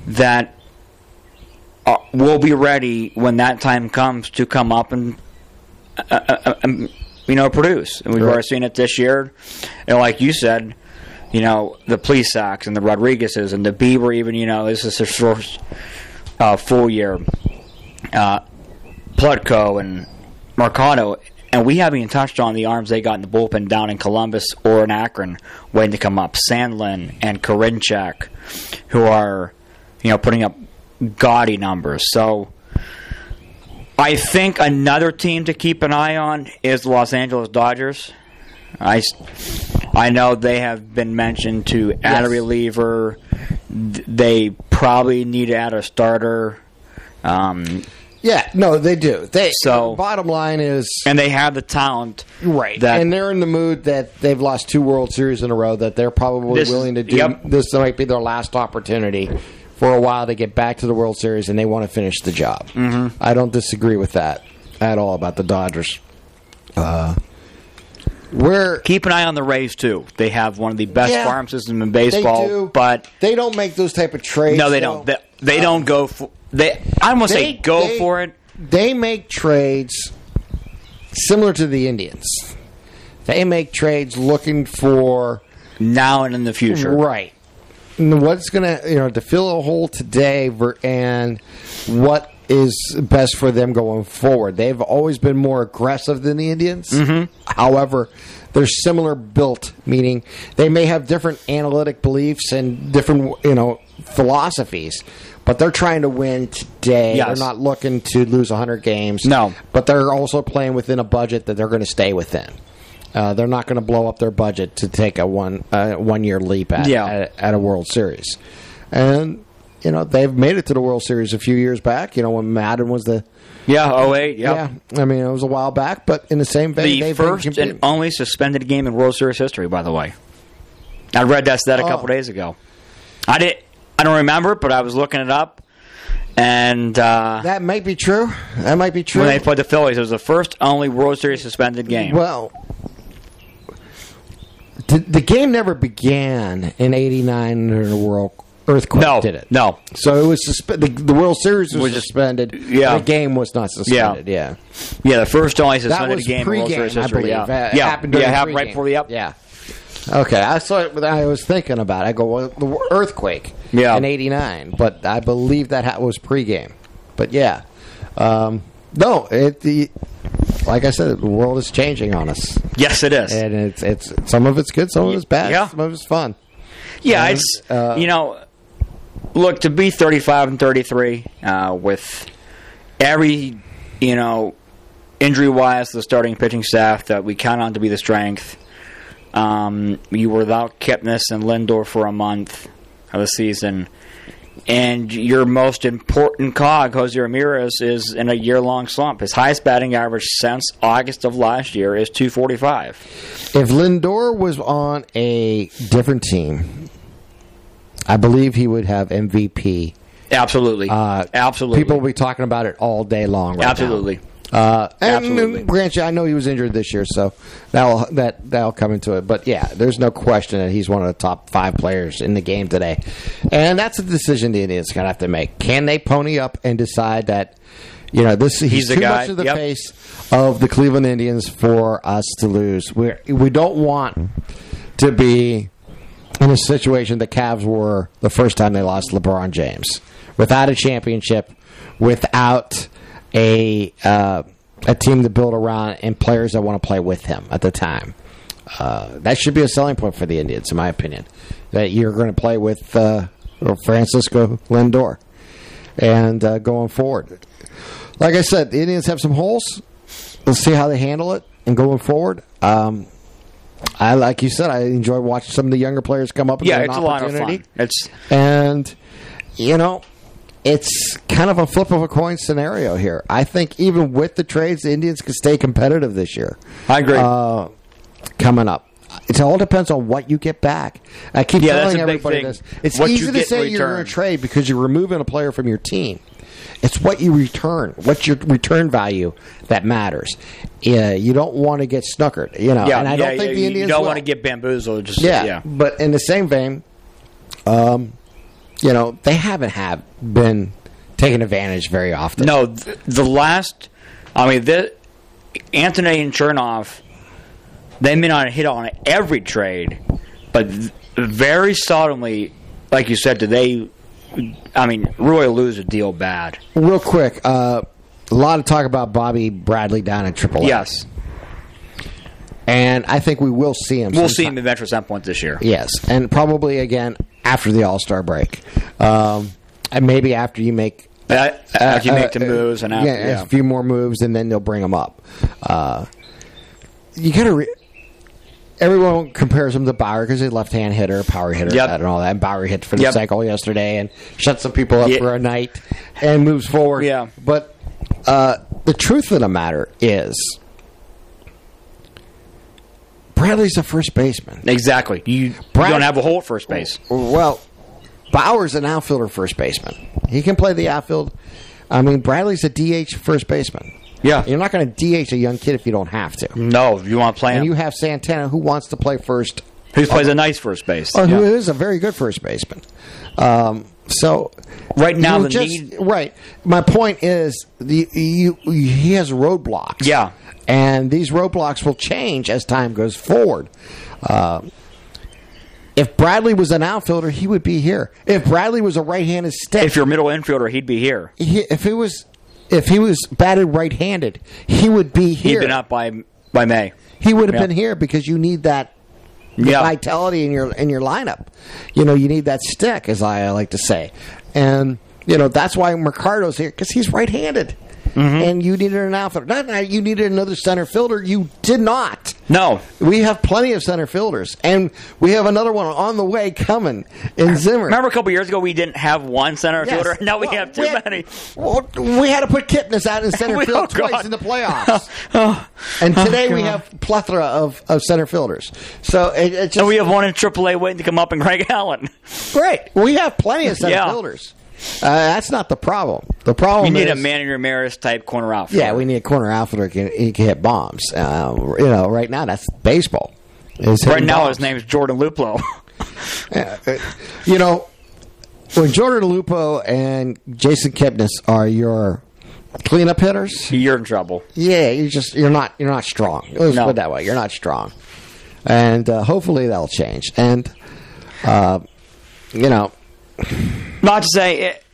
that uh, will be ready when that time comes to come up and, uh, uh, uh, um, you know, produce. And we've Right. already seen it this year. And like you said, you know, the Plesacs and the Rodriguezes and the Bieber, even, you know, this is their first uh, full year. Uh, Plutko and Mercado, and we haven't even touched on the arms they got in the bullpen down in Columbus or in Akron waiting to come up. Sandlin and Karinchak, who are, you know, putting up gaudy numbers. So I think another team to keep an eye on is the Los Angeles Dodgers. I, I know they have been mentioned to add a reliever. They probably need to add a starter. Um, Yeah, no, they do. They So- bottom line is and they have the talent. right, That and they're in the mood that they've lost two World Series in a row. That they're probably This willing to do. yep. This might be their last opportunity for a while to get back to the World Series, and they want to finish the job. Mm-hmm. I don't disagree with that at all about the Dodgers. Uh, where keep an eye on the Rays too. They have one of the best Yeah. farm systems in they baseball, do, but they don't make those type of trades. no, they don't. They, they don't go for. They I want to say go they- for it. They make trades similar to the Indians. They make trades looking for now and in the future. right what's going to you know to fill a hole today and what is best for them going forward. They've always been more aggressive than the Indians. Mm-hmm. However, they're similar built, meaning they may have different analytic beliefs and different you know philosophies. But they're trying to win today. Yes. They're not looking to lose 100 games. No. But they're also playing within a budget that they're going to stay within. Uh, they're not going to blow up their budget to take a one uh, one year leap at, Yeah. at at a World Series, and you know they've made it to the World Series a few years back. You know when Maddon was the Yeah, oh eight. Yep. yeah, I mean it was a while back, but in the same vein, The they've been first and only suspended game in World Series history, by the way. I read that stat a couple Oh. days ago. I did. I don't remember, it, but I was looking it up, and uh, that might be true. That might be true. when they played the Phillies, it was the first only World Series suspended game. Well, the, the game never began in '89 under the world earthquake. no, did it? no. So it was suspe- the, the World Series was, Was just- suspended. yeah. the game was not suspended. Yeah, Yeah, the first only that suspended was game in World pregame, Series I history. believe. Yeah, it yeah, happened during yeah, happened right before the up. Yeah. Okay, I saw it. I was thinking about. it. I go well, the earthquake. Yeah. in '89, but I believe that ha- was pregame. But yeah, um, no, it the like I said, the world is changing on us, Yes, it is. and it's it's some of it's good, some of it's bad, Yeah. some of it's fun. Yeah, And, it's uh, you know, look to be thirty-five and thirty-three uh, with every you know injury wise the starting pitching staff that we count on to be the strength. Um, you were without Kipnis and Lindor for a month of the season, and your most important cog, Jose Ramirez, is in a year-long slump. His highest batting average since August of last year is two forty-five. If Lindor was on a different team, I believe he would have MVP. Absolutely, Uh, absolutely, People will be talking about it all day long. Right absolutely. Uh, and Absolutely. Granted, I know he was injured this year, so that'll that that'll come into it. But yeah, there's no question that he's one of the top five players in the game today, and that's a decision the Indians gonna have to make. Can they pony up and decide that you know this he's, He's too guy. much of the Yep. face of the Cleveland Indians for us to lose? We we don't want to be in a situation the Cavs were the first time they lost LeBron James without a championship, without a uh, a team to build around and players that want to play with him at the time. Uh, that should be a selling point for the Indians, in my opinion. That you're going to play with uh, Francisco Lindor and uh, going forward. Like I said, the Indians have some holes. Let's see how they handle it and going forward. Um, I like you said, I enjoy watching some of the younger players come up. And Yeah, get an it's a lot of opportunity. fun. It's And you know, it's kind of a flip of a coin scenario here. I think even with the trades, the Indians could stay competitive this year. I agree. Uh, coming up. It all depends on what you get back. I keep Yeah, telling everybody this. It's What easy to say you're going to trade because you're removing a player from your team. It's what you return, what's your return value that matters. Yeah, you don't want to get snookered, you know. yeah, and I yeah, don't think yeah, the Indians You don't will. want to get bamboozled. Just Yeah, yeah. but in the same vein, um, you know, they haven't have been taken advantage very often. No, th- the last. I mean, the, Antonetti and Chernoff. They may not hit on every trade, but very seldomly, like you said, do they? I mean, really lose a deal bad. Real quick, uh, a lot of talk about Bobby Bradley down at AAA. Yes, and I think we will see him. we'll see him eventually at some point this year. Yes, and probably again after the All Star break, um, and maybe after you make Uh, After you uh, make the uh, moves and after, yeah, yeah, a few more moves, and then they'll bring him up. Uh, you got to. Re- everyone compares him to Bauer because he's a left-hand hitter, power hitter, Yep. and all that. And Bauer hit for the Yep. cycle yesterday and shut some people up Yeah. for a night and moves forward. Yeah. But uh, the truth of the matter is, Bradley's a first baseman. Exactly. You, you don't have a hole at first base. Well, Bauer's an outfielder first baseman. He can play the outfield. I mean, Bradley's a DH first baseman. Yeah. You're not going to DH a young kid if you don't have to. No, you want to play And you have Santana who wants to play first, Who plays a nice first base. or Yeah. who is a very good first baseman. Um, so Right now, the just- need- right. My point is, the, you, he has roadblocks. Yeah. and these roadblocks will change as time goes forward. Uh, if Bradley was an outfielder, he would be here. If Bradley was a right-handed stick, If you're a middle infielder, he'd be here. he, if he was if he was batted right-handed, he would be here. He'd been up by by May. he would have Yeah. been here because you need that Yeah. vitality in your in your lineup. You know, you need that stick, as I like to say, and you know that's why Mercado's here because he's right-handed, Mm-hmm. and you needed an outfielder. Not that you needed another center fielder. You did not. No. We have plenty of center fielders, and we have another one on the way coming in Zimmer. Remember a couple years ago we didn't have one center Yes. fielder? Now we Well, have too we had- many. Well, we had to put Kipnis out in center We- field oh, twice God. in the playoffs. Oh. And today we God. have plethora of, of center fielders. So it, it just And we have one in AAA waiting to come up in Greg Allen. great. We have plenty of center Yeah. fielders. Uh, that's not the problem. The problem You need is, a Manny Ramirez type corner outfielder. Yeah, we need a corner outfielder who can, he can hit bombs. Uh, you know, right now that's baseball. Right now bombs. his name is Jordan Luplow. Yeah, uh, you know, when Jordan Luplow and Jason Kipnis are your cleanup hitters, You're in trouble. yeah, you just you're not you're not strong. Let's No. put it that way. You're not strong, and uh, hopefully that'll change. And uh, you know, Not to say it,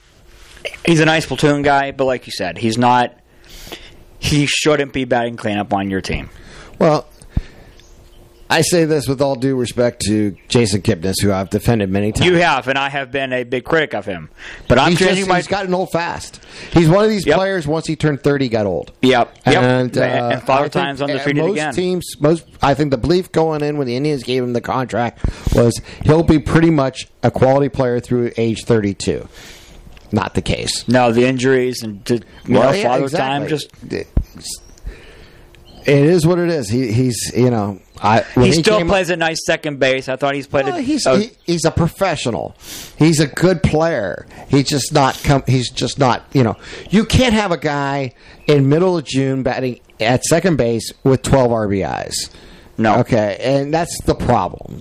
he's a nice platoon guy, but like you said, he's not. He shouldn't be batting cleanup on your team. well, I say this with all due respect to Jason Kipnis, who I've defended many times. You have, and I have been a big critic of him. But I'm He's, changing just, my. he's gotten old fast. He's one of these Yep. players. Once he turned thirty, got old. Yep, yep. And, uh, And think, times undefeated most again. Teams, most I think the belief going in when the Indians gave him the contract was he'll be pretty much a quality player through age thirty-two. Not the case. no, the injuries and to, you know, yeah, father exactly. time just. It is what it is. He, he's you know I He still came- plays a nice second base. I thought he's played it. he's oh, he, he's a professional. He's a good player. He's just not come. He's just not. You know, you can't have a guy in middle of June batting at second base with twelve RBIs. no. Okay, and that's the problem.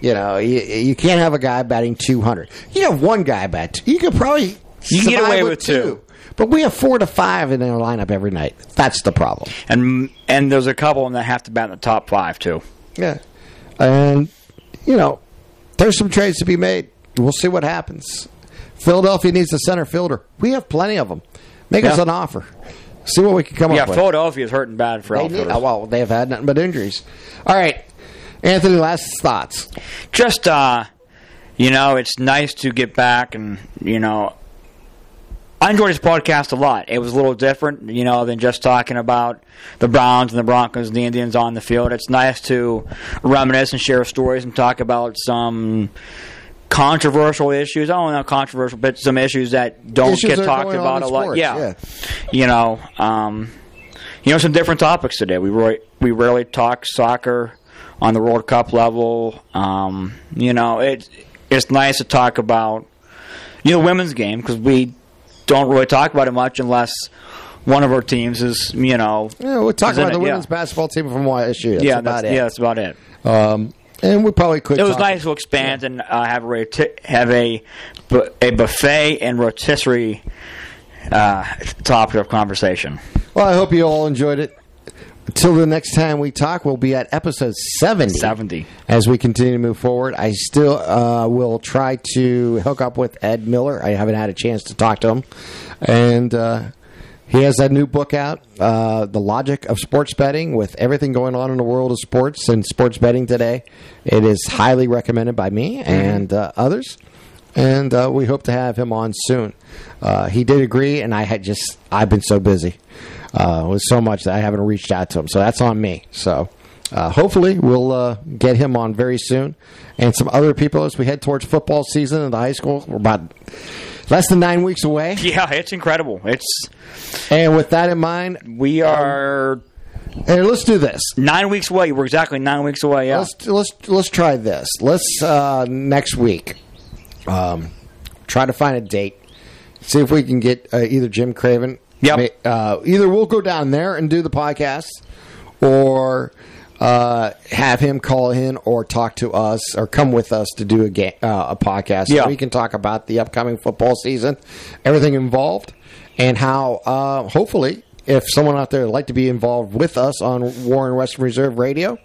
You know, you, you can't have a guy batting 200. You have one guy bat. You could probably You can get away with two. But we have four to five in our lineup every night. That's the problem. And and there's a couple of them that have to bat in the top five too. Yeah, and you know, there's some trades to be made. We'll see what happens. Philadelphia needs a center fielder. We have plenty of them. Make us an offer. See what we can come Yeah, up with. Yeah, Philadelphia is hurting bad for They need, well, they've had nothing but injuries. All right, Anthony. Last thoughts. just uh you know it's nice to get back and you know i enjoyed this podcast a lot it was a little different you know than just talking about the browns and the broncos and the indians on the field it's nice to reminisce and share stories and talk about some controversial issues i don't know controversial but some issues that don't Issues get that talked about a lot yeah. yeah. you know um you know some different topics today. We re- we rarely talk soccer on the World Cup level. Um, you know, it's it's nice to talk about you know women's game because we don't really talk about it much unless one of our teams is you know Yeah, we'll talk about the it, yeah. women's basketball team from YSU. That's yeah about that's, it. yeah that's about it. Um, and we probably could. It was nice to expand and uh, have a roti- have a bu- a buffet and rotisserie uh, topic of conversation. Well, I hope you all enjoyed it. Until the next time we talk, we'll be at episode 70. 70. As we continue to move forward, I still uh, will try to hook up with Ed Miller. I haven't had a chance to talk to him. And uh, he has that new book out, uh, The Logic of Sports Betting, with everything going on in the world of sports and sports betting today. It is highly recommended by me and uh, others. And uh, we hope to have him on soon. Uh, he did agree, and I had just, I've been so busy uh, with so much that I haven't reached out to him. So that's on me. So uh, hopefully we'll uh, get him on very soon, and some other people as we head towards football season in the high school. We're about less than nine weeks away, Yeah, it's incredible. It's and with that in mind, we are hey, let's do this. nine weeks away. We're exactly nine weeks away. Yeah. Let's let's let's try this. Let's uh, next week um, try to find a date. See if we can get uh, either Jim Craven. Yep. Uh, either we'll go down there and do the podcast, or uh, have him call in or talk to us or come with us to do a game, uh, a podcast. Yeah. So we can talk about the upcoming football season, everything involved, and how uh, hopefully, if someone out there would like to be involved with us on Warren Western Reserve Radio.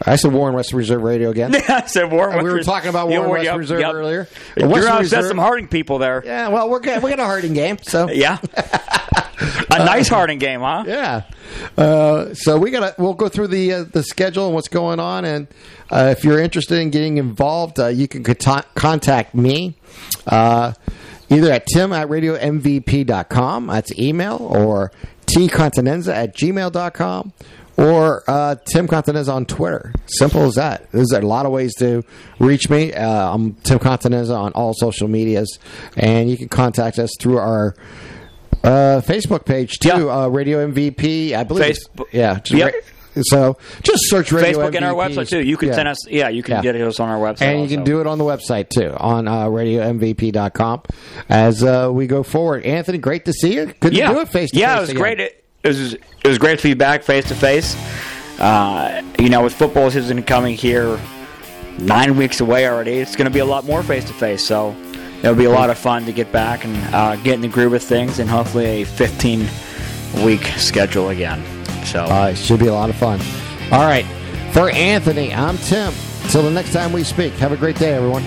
I said Warren Western Reserve Radio again. Yeah, I said Warren. We were talking about Warren Western yep, Reserve yep. earlier. You're Western upset Reserve- some Harding people there. Yeah, well, we're good. we got a Harding game, so Yeah. a nice Harding game, huh? yeah. Uh, so we gotta we'll go through the uh, the schedule and what's going on, and uh, if you're interested in getting involved, uh, you can cont- contact me. Uh, Either at tim at radiomvp.com, that's email, or tcontinenza at gmail.com, or uh, Tim Continenza on Twitter. Simple as that. There's a lot of ways to reach me. Uh, I'm Tim Continenza on all social medias, and you can contact us through our uh, Facebook page too. Yeah. Uh, Radio MVP, I believe. Facebook- Yeah. just Yep. ra- so just search Radio MVP. Facebook and our website too. You can Yeah. send us. Yeah, you can Yeah. get us on our website. And you can do it on the website too, on uh, radiomvp.com as uh, we go forward. Anthony, great to see you. Good to do it face to face. Yeah, it was great. It, it was it was great to be back face to face. Uh, You know, with football season coming here, nine weeks away already, it's going to be a lot more face to face. So it'll be a lot of fun to get back and uh, get in the groove of things, and hopefully a 15 week schedule again. So Uh, it should be a lot of fun. All right. For Anthony, I'm Tim. Till the next time we speak, have a great day, everyone.